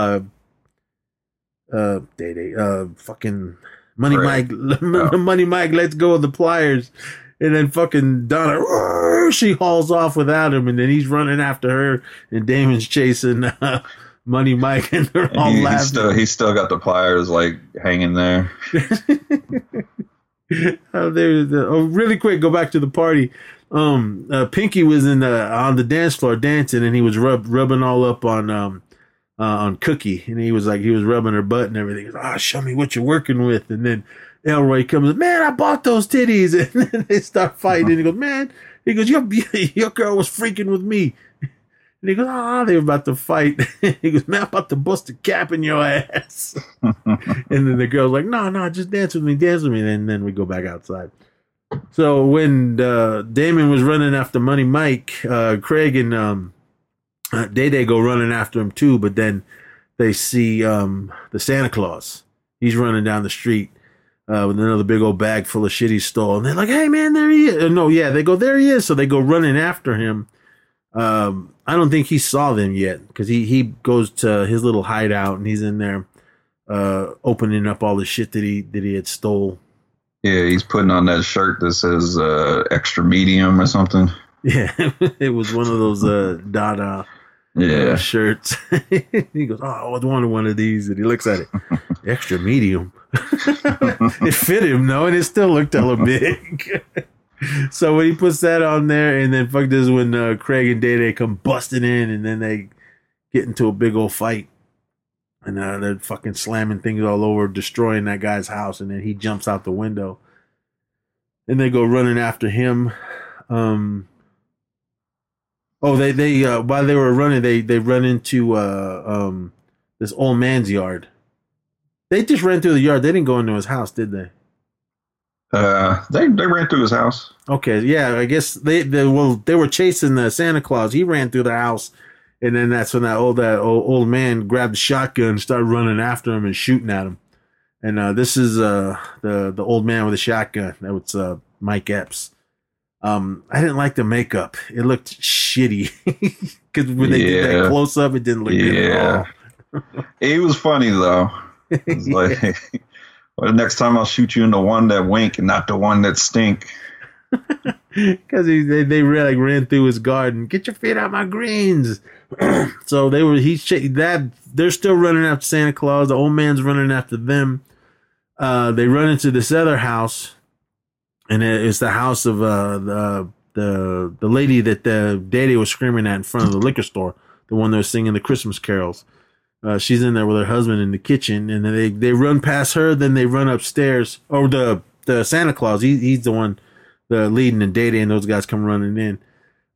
uh uh date uh fucking Money Craig. Mike (laughs) Oh. Money Mike lets go of the pliers. And then fucking Donna, "Roar," (laughs) she hauls off without him, and then he's running after her, and Damon's chasing uh, (laughs) Money Mike, and they're all He, he's still he's still got the pliers like hanging there. uh, there, the, oh, really quick, go back to the party. Um, uh, Pinky was in the on the dance floor dancing, and he was rub, rubbing all up on um uh, on Cookie, and he was like he was rubbing her butt and everything. Ah, show me what you're working with, and then Elroy comes, man, I bought those titties, (laughs) and then they start fighting. And he goes, man, he goes, your (laughs) your girl was freaking with me. And he goes, ah, they were about to fight. (laughs) he goes, man, I'm about to bust a cap in your ass. and then the girl's like, no, no, just dance with me, dance with me. And then we go back outside. So when uh, Damon was running after Money Mike, uh, Craig and um, uh, Day Day go running after him too, but then they see um, the Santa Claus. He's running down the street uh, with another big old bag full of shit he stole. And they're like, hey, man, there he is. Uh, No, yeah, they go, there he is. So they go running after him. Um, I don't think he saw them yet because he, he goes to his little hideout and he's in there uh, opening up all the shit that he that he had stole. Yeah, he's putting on that shirt that says uh, extra medium or something. (laughs) Yeah, it was one of those uh, Dada Yeah. uh, shirts. (laughs) he goes, "Oh, I was wanted one of these," and he looks at it, (laughs) extra medium. (laughs) it fit him though, and it still looked hella big. so when he puts that on there, and then fuck this when uh, Craig and Day Day come busting in, and then they get into a big old fight, and uh, they're fucking slamming things all over, destroying that guy's house, and then he jumps out the window, and they go running after him. Um, Oh, they they uh, while they were running, they they run into uh, um this old man's yard. They just ran through the yard. They didn't go into his house, did they? Uh, they they ran through his house. Okay, yeah, I guess they they well they were chasing the Santa Claus. He ran through the house, and then that's when that old that old, old man grabbed the shotgun, and started running after him and shooting at him. And uh, this is uh the the old man with a shotgun. That was uh Mike Epps. Um, I didn't like the makeup. It looked shitty (laughs) because when they did that close up, it didn't look good at all. (laughs) it was funny though. It's (laughs) like, well, next time I'll shoot you in the one that wink and not the one that stink. because they they ran, like ran through his garden. Get your feet out my greens. (clears throat) so they were ch- that they're still running after Santa Claus. The old man's running after them. Uh, they run into this other house, and it's the house of uh, the the the lady that the daddy was screaming at in front of the liquor store. The one that was singing the Christmas carols. Uh, she's in there with her husband in the kitchen, and then they, they run past her. Then they run upstairs. Or the the Santa Claus. He, he's the one the leading Day Day and those guys come running in.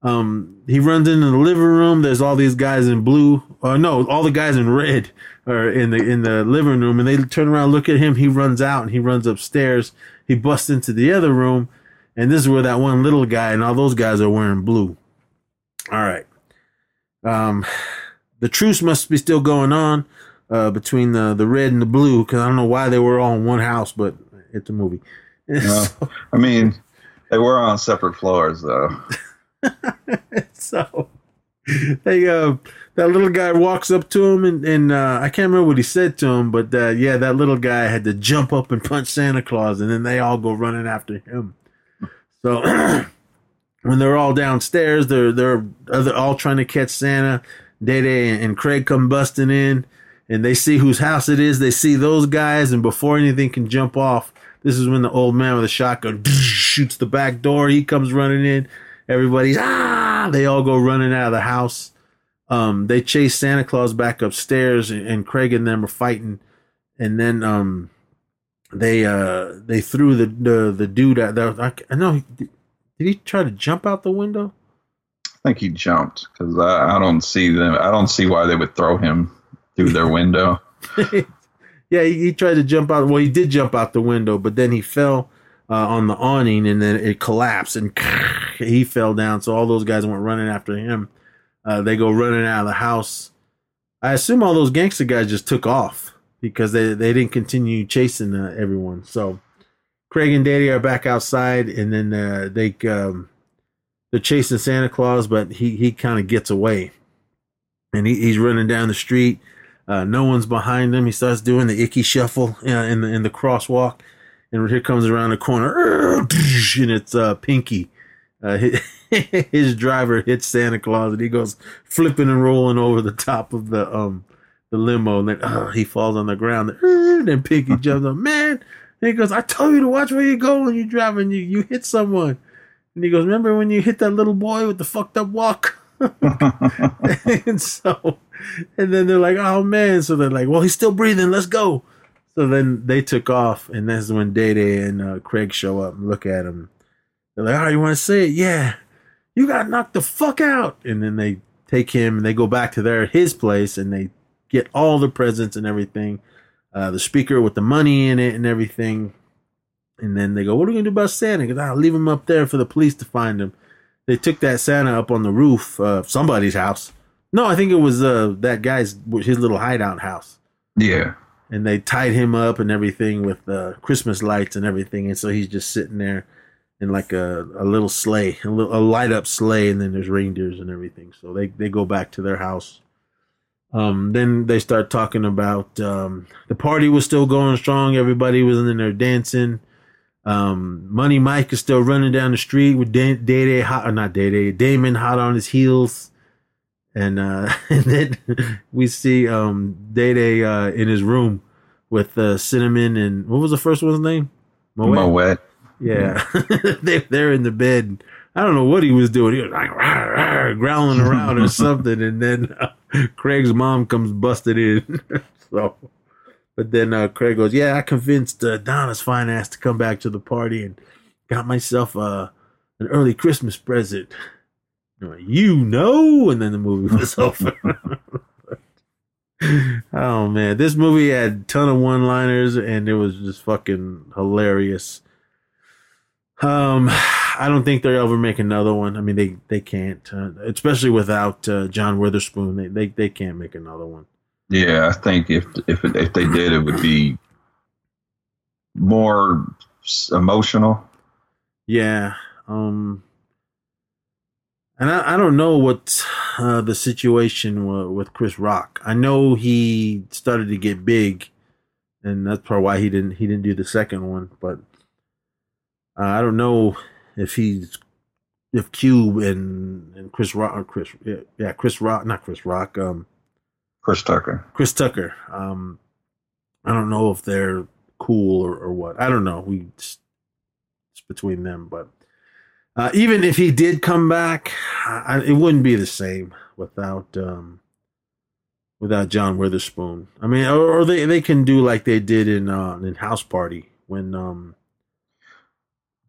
Um, he runs into the living room. There's all these guys in blue. Uh, no, all the guys in red are in the in the living room, and they turn around, look at him. He runs out and he runs upstairs. He busts into the other room, and this is where that one little guy and all those guys are wearing blue. All right. Um, (sighs) the truce must be still going on uh, between the the red and the blue because I don't know why they were all in one house, but it's a movie. (laughs) Well, I mean, they were on separate floors though. (laughs) so they uh that little guy walks up to him and, and uh, I can't remember what he said to him, but uh, yeah, that little guy had to jump up and punch Santa Claus, and then they all go running after him. So (clears throat) when they're all downstairs, they're they're they're all trying to catch Santa. Day Day and Craig come busting in, and they see whose house it is. They see those guys, and before anything can jump off, this is when the old man with a shotgun (laughs) shoots the back door. He comes running in. Everybody's ah! They all go running out of the house. Um, they chase Santa Claus back upstairs, and, and Craig and them are fighting. And then um, they uh, they threw the the, the dude out there. I, I know. Did he try to jump out the window? I think he jumped because I, I don't see them. I don't see why they would throw him through their window. (laughs) yeah, he, he, tried to jump out. Well, he did jump out the window, but then he fell uh, on the awning and then it collapsed and (laughs) he fell down. So all those guys went running after him. Uh, they go running out of the house. I assume all those gangster guys just took off because they, they didn't continue chasing uh, everyone. So Craig and Day Day are back outside, and then uh, they um, they're chasing Santa Claus, but he he kind of gets away, and he, he's running down the street. Uh, no one's behind him. He starts doing the Ickey shuffle uh, in the in the crosswalk, and here comes around the corner, and it's uh, Pinky. Uh, his, (laughs) his driver hits Santa Claus, and he goes flipping and rolling over the top of the um the limo, and then uh, he falls on the ground. (laughs) And then Pinky (laughs) jumps up, man. And he goes, "I told you to watch where you go when you're driving. You you hit someone." And he goes, Remember when you hit that little boy with the fucked up walk? and so, and then they're like, Oh man. So they're like, Well, he's still breathing. Let's go. So then they took off. And that's when Day Day and uh, Craig show up and look at him. They're like, Oh, you want to say it? Yeah. You got knocked the fuck out. And then they take him and they go back to their his place and they get all the presents and everything. Uh, the speaker with the money in it and everything. And then they go, "What are we gonna do about Santa?" Because I'll leave him up there for the police to find him. They took that Santa up on the roof of somebody's house. No, I think it was uh, that guy's his little hideout house. Yeah. And they tied him up and everything with uh, Christmas lights and everything, and so he's just sitting there in like a, a little sleigh, a, little, a light up sleigh, and then there's reindeers and everything. So they they go back to their house. Um, then they start talking about um, the party was still going strong. Everybody was in there dancing. Um, Money Mike is still running down the street with Day Day hot or not Day Day Damon hot on his heels, and uh, (laughs) and then we see um Day Day uh, in his room with uh, Cinnamon and what was the first one's name? Moet. Moet. Yeah, (laughs) they they're in the bed. I don't know what he was doing. He was like rah, rah, growling around or (laughs) something, and then uh, Craig's mom comes busted in. (laughs) so but then uh, Craig goes, "Yeah, I convinced uh, Donna's fine ass to come back to the party and got myself uh, an early Christmas present." Like, you know, and then the movie was over. oh man, this movie had a ton of one-liners, and it was just fucking hilarious. Um, (sighs) I don't think they'll ever make another one. I mean, they they can't, uh, especially without uh, John Witherspoon. They, they they can't make another one. Yeah, I think if if if they did, it would be more emotional. Yeah. Um. And I, I don't know what uh, the situation w- with Chris Rock. I know he started to get big, and that's probably why he didn't he didn't do the second one. But uh, I don't know if he's if Cube and and Chris Rock or Chris yeah, Chris Rock not Chris Rock um Chris Tucker. Chris Tucker. Um, I don't know if they're cool or, or what. I don't know. We just, it's between them, but uh, even if he did come back, I, it wouldn't be the same without um, without John Witherspoon. I mean, or, or, they they can do like they did in uh, in House Party when um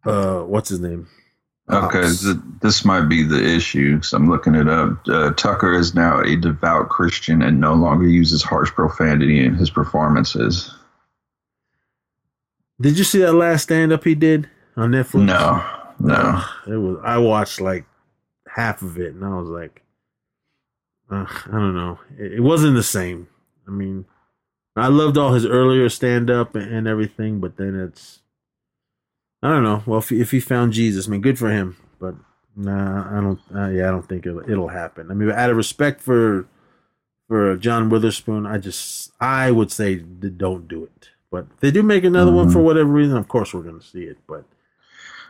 uh what's his name Okay, this might be the issue. So I'm looking it up. Uh, Tucker is now a devout Christian and no longer uses harsh profanity in his performances. Did you see that last stand up he did on Netflix? No, no. It was. I watched like half of it, and I was like, uh, I don't know. It, it, wasn't the same. I mean, I loved all his earlier stand up and everything, but then it's I don't know. Well, if if he found Jesus, I mean, good for him. But nah, I don't. Uh, yeah, I don't think it'll, it'll happen. I mean, out of respect for for John Witherspoon, I just I would say don't do it. But if they do make another mm-hmm. one for whatever reason, of course we're going to see it. But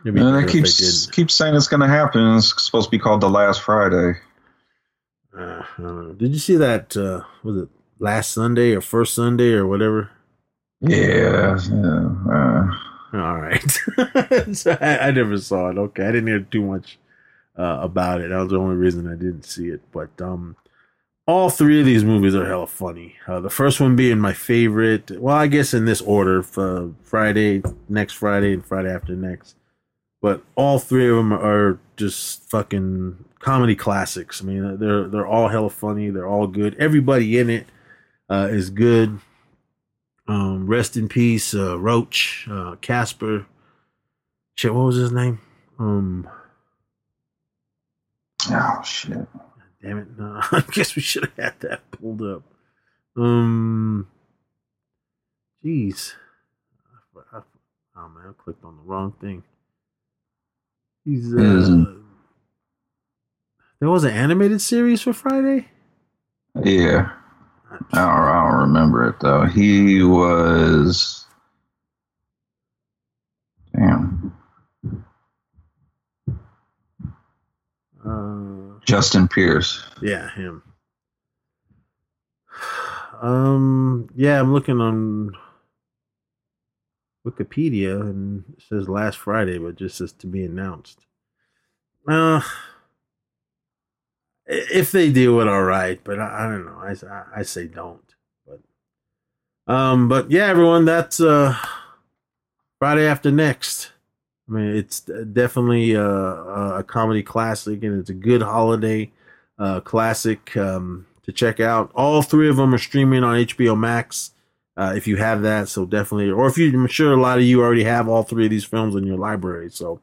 It'd be Uh, better they if keep keep saying it's gonna happen. It's supposed to be called the last Friday. Uh, I don't know. Did you see that? Uh, was it last Sunday or first Sunday or whatever? Yeah. yeah uh, All right. (laughs) so I, I never saw it. Okay, I didn't hear too much uh, about it. That was the only reason I didn't see it. But um, all three of these movies are hella funny. Uh, the first one being my favorite. Well, I guess in this order: for Friday, next Friday, and Friday after next. But all three of them are just fucking comedy classics. I mean, they're they're all hella funny. They're all good. Everybody in it uh, is good. Um, rest in peace, uh, Roach, uh, Casper. Shit, what was his name? Um, oh shit. damn it! No, (laughs) I guess we should have had that pulled up. Um, jeez, I, I, oh man, I clicked on the wrong thing. He's uh, Mhm. there was an animated series for Friday. Yeah. I don't, I don't remember it though. He was. Damn. Uh, Justin Pierce. Yeah, him. Um, yeah, I'm looking on Wikipedia and it says last Friday, but just says to be announced. Uh, if they do it, all right, but I, I don't know. I, I, say don't. But, um, but yeah, everyone, that's uh Friday after next. I mean, it's definitely uh, a comedy classic, and it's a good holiday uh, classic um, to check out. All three of them are streaming on HBO Max. Uh, if you have that, so definitely, or if you, I'm sure a lot of you already have all three of these films in your library, so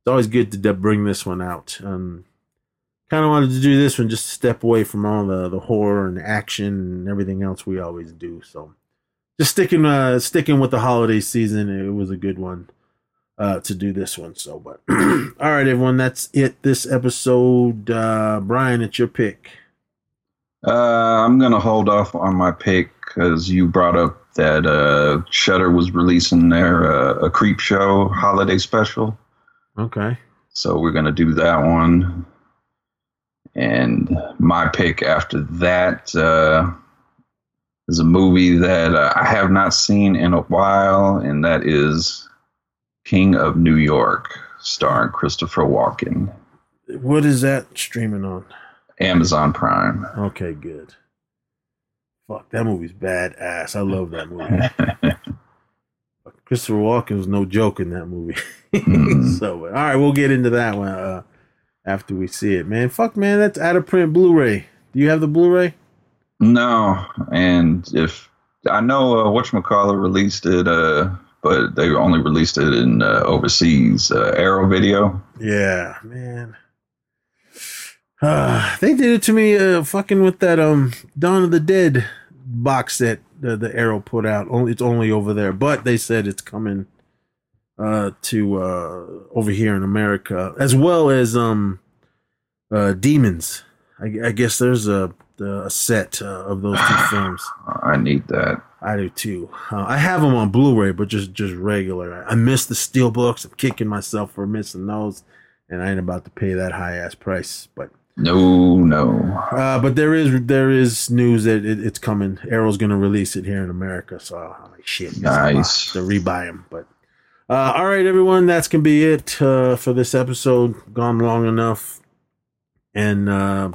it's always good to de- bring this one out. Um, kind of wanted to do this one just to step away from all the the horror and action and everything else we always do. So just sticking uh sticking with the holiday season, it was a good one uh, to do this one. So, but (clears throat) all right, everyone, that's it. This episode, uh, Brian, it's your pick. Uh, I'm gonna hold off on my pick because you brought up that uh, Shudder was releasing their uh, a Creepshow holiday special, Okay. so we're gonna do that one. And my pick after that uh, is a movie that uh, I have not seen in a while, and that is King of New York, starring Christopher Walken, What is that streaming on? Amazon Prime. Okay, good. Fuck, that movie's badass. I love that movie. (laughs) Christopher Walken was no joke in that movie. (laughs) so, all right, we'll get into that one uh, after we see it, man. Fuck, man, that's out of print Blu-ray. Do you have the Blu-ray? No, and if I know uh, whatchamacallit released it, uh, but they only released it in uh, overseas. Uh, Arrow Video. Yeah, man. Uh, (sighs) they did it to me, uh, fucking with that um Dawn of the Dead box set the, the Arrow put out. Only it's only over there, but they said it's coming uh to uh over here in America as well as um uh Demons. I, I guess there's a a set uh, of those two (sighs) films. I need that. I do too. Uh, I have them on Blu-ray, but just just regular. I, I missed the steel books. I'm kicking myself for missing those, and I ain't about to pay that high ass price. But No, no. uh, but there is there is news that it, it's coming. Arrow's gonna release it here in America, so I'm like shit. Nice. to rebuy them. But uh, all right, everyone, that's gonna be it uh, for this episode. Gone long enough, and uh,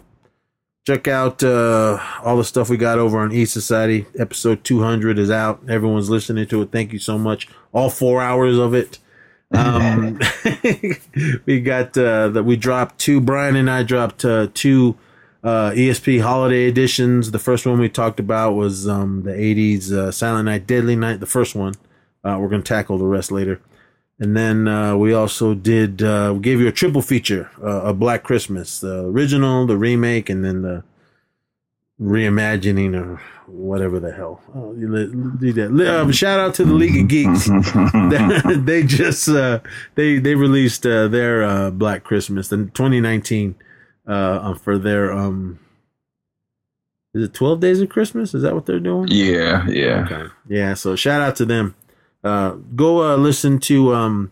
check out uh, all the stuff we got over on E Society. Episode 200 is out. Everyone's listening to it. Thank you so much. All four hours of it. Um, (laughs) we got uh, that we dropped two. Brian and I dropped uh, two ESP holiday editions. The first one we talked about was um, the 80s uh, Silent Night, Deadly Night. The first one. Uh, we're going to tackle the rest later. And then uh, we also did, uh, we gave you a triple feature uh, of Black Christmas the original, the remake, and then the reimagining or whatever the hell. Oh, do that. Um, shout out to the League of Geeks. (laughs) (laughs) they, just uh, they they released uh, their uh, Black Christmas in 2019 uh, for their um. Is it 12 Days of Christmas? Is that what they're doing? Yeah, yeah. Okay. Yeah. So shout out to them. Uh, go uh, listen to um,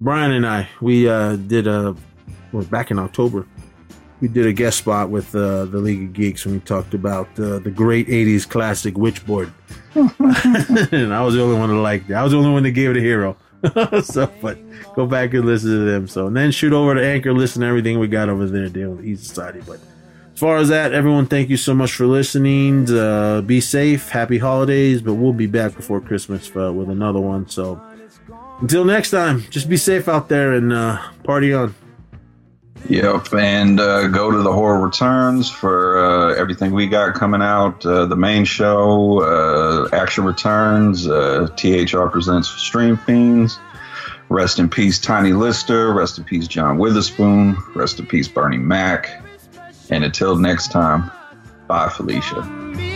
Brian and I, we uh, did a well, back in October. We did a guest spot with uh, the League of Geeks and we talked about uh, the great '80s classic Witchboard. (laughs) and I was the only one that liked it. I was the only one that gave it a hero. (laughs) so, but go back and listen to them. So, and then shoot over to Anchor, listen to everything we got over there dealing with East Society. But as far as that, everyone, thank you so much for listening. Uh, be safe, happy holidays. But we'll be back before Christmas uh, with another one. So, until next time, just be safe out there and uh, party on. Yep, and uh, go to the Horror Returns for uh, everything we got coming out. Uh, the main show, Action Returns, THR presents Stream Fiends. Rest in peace, Tiny Lister. Rest in peace, John Witherspoon. Rest in peace, Bernie Mac. And until next time, bye, Felicia.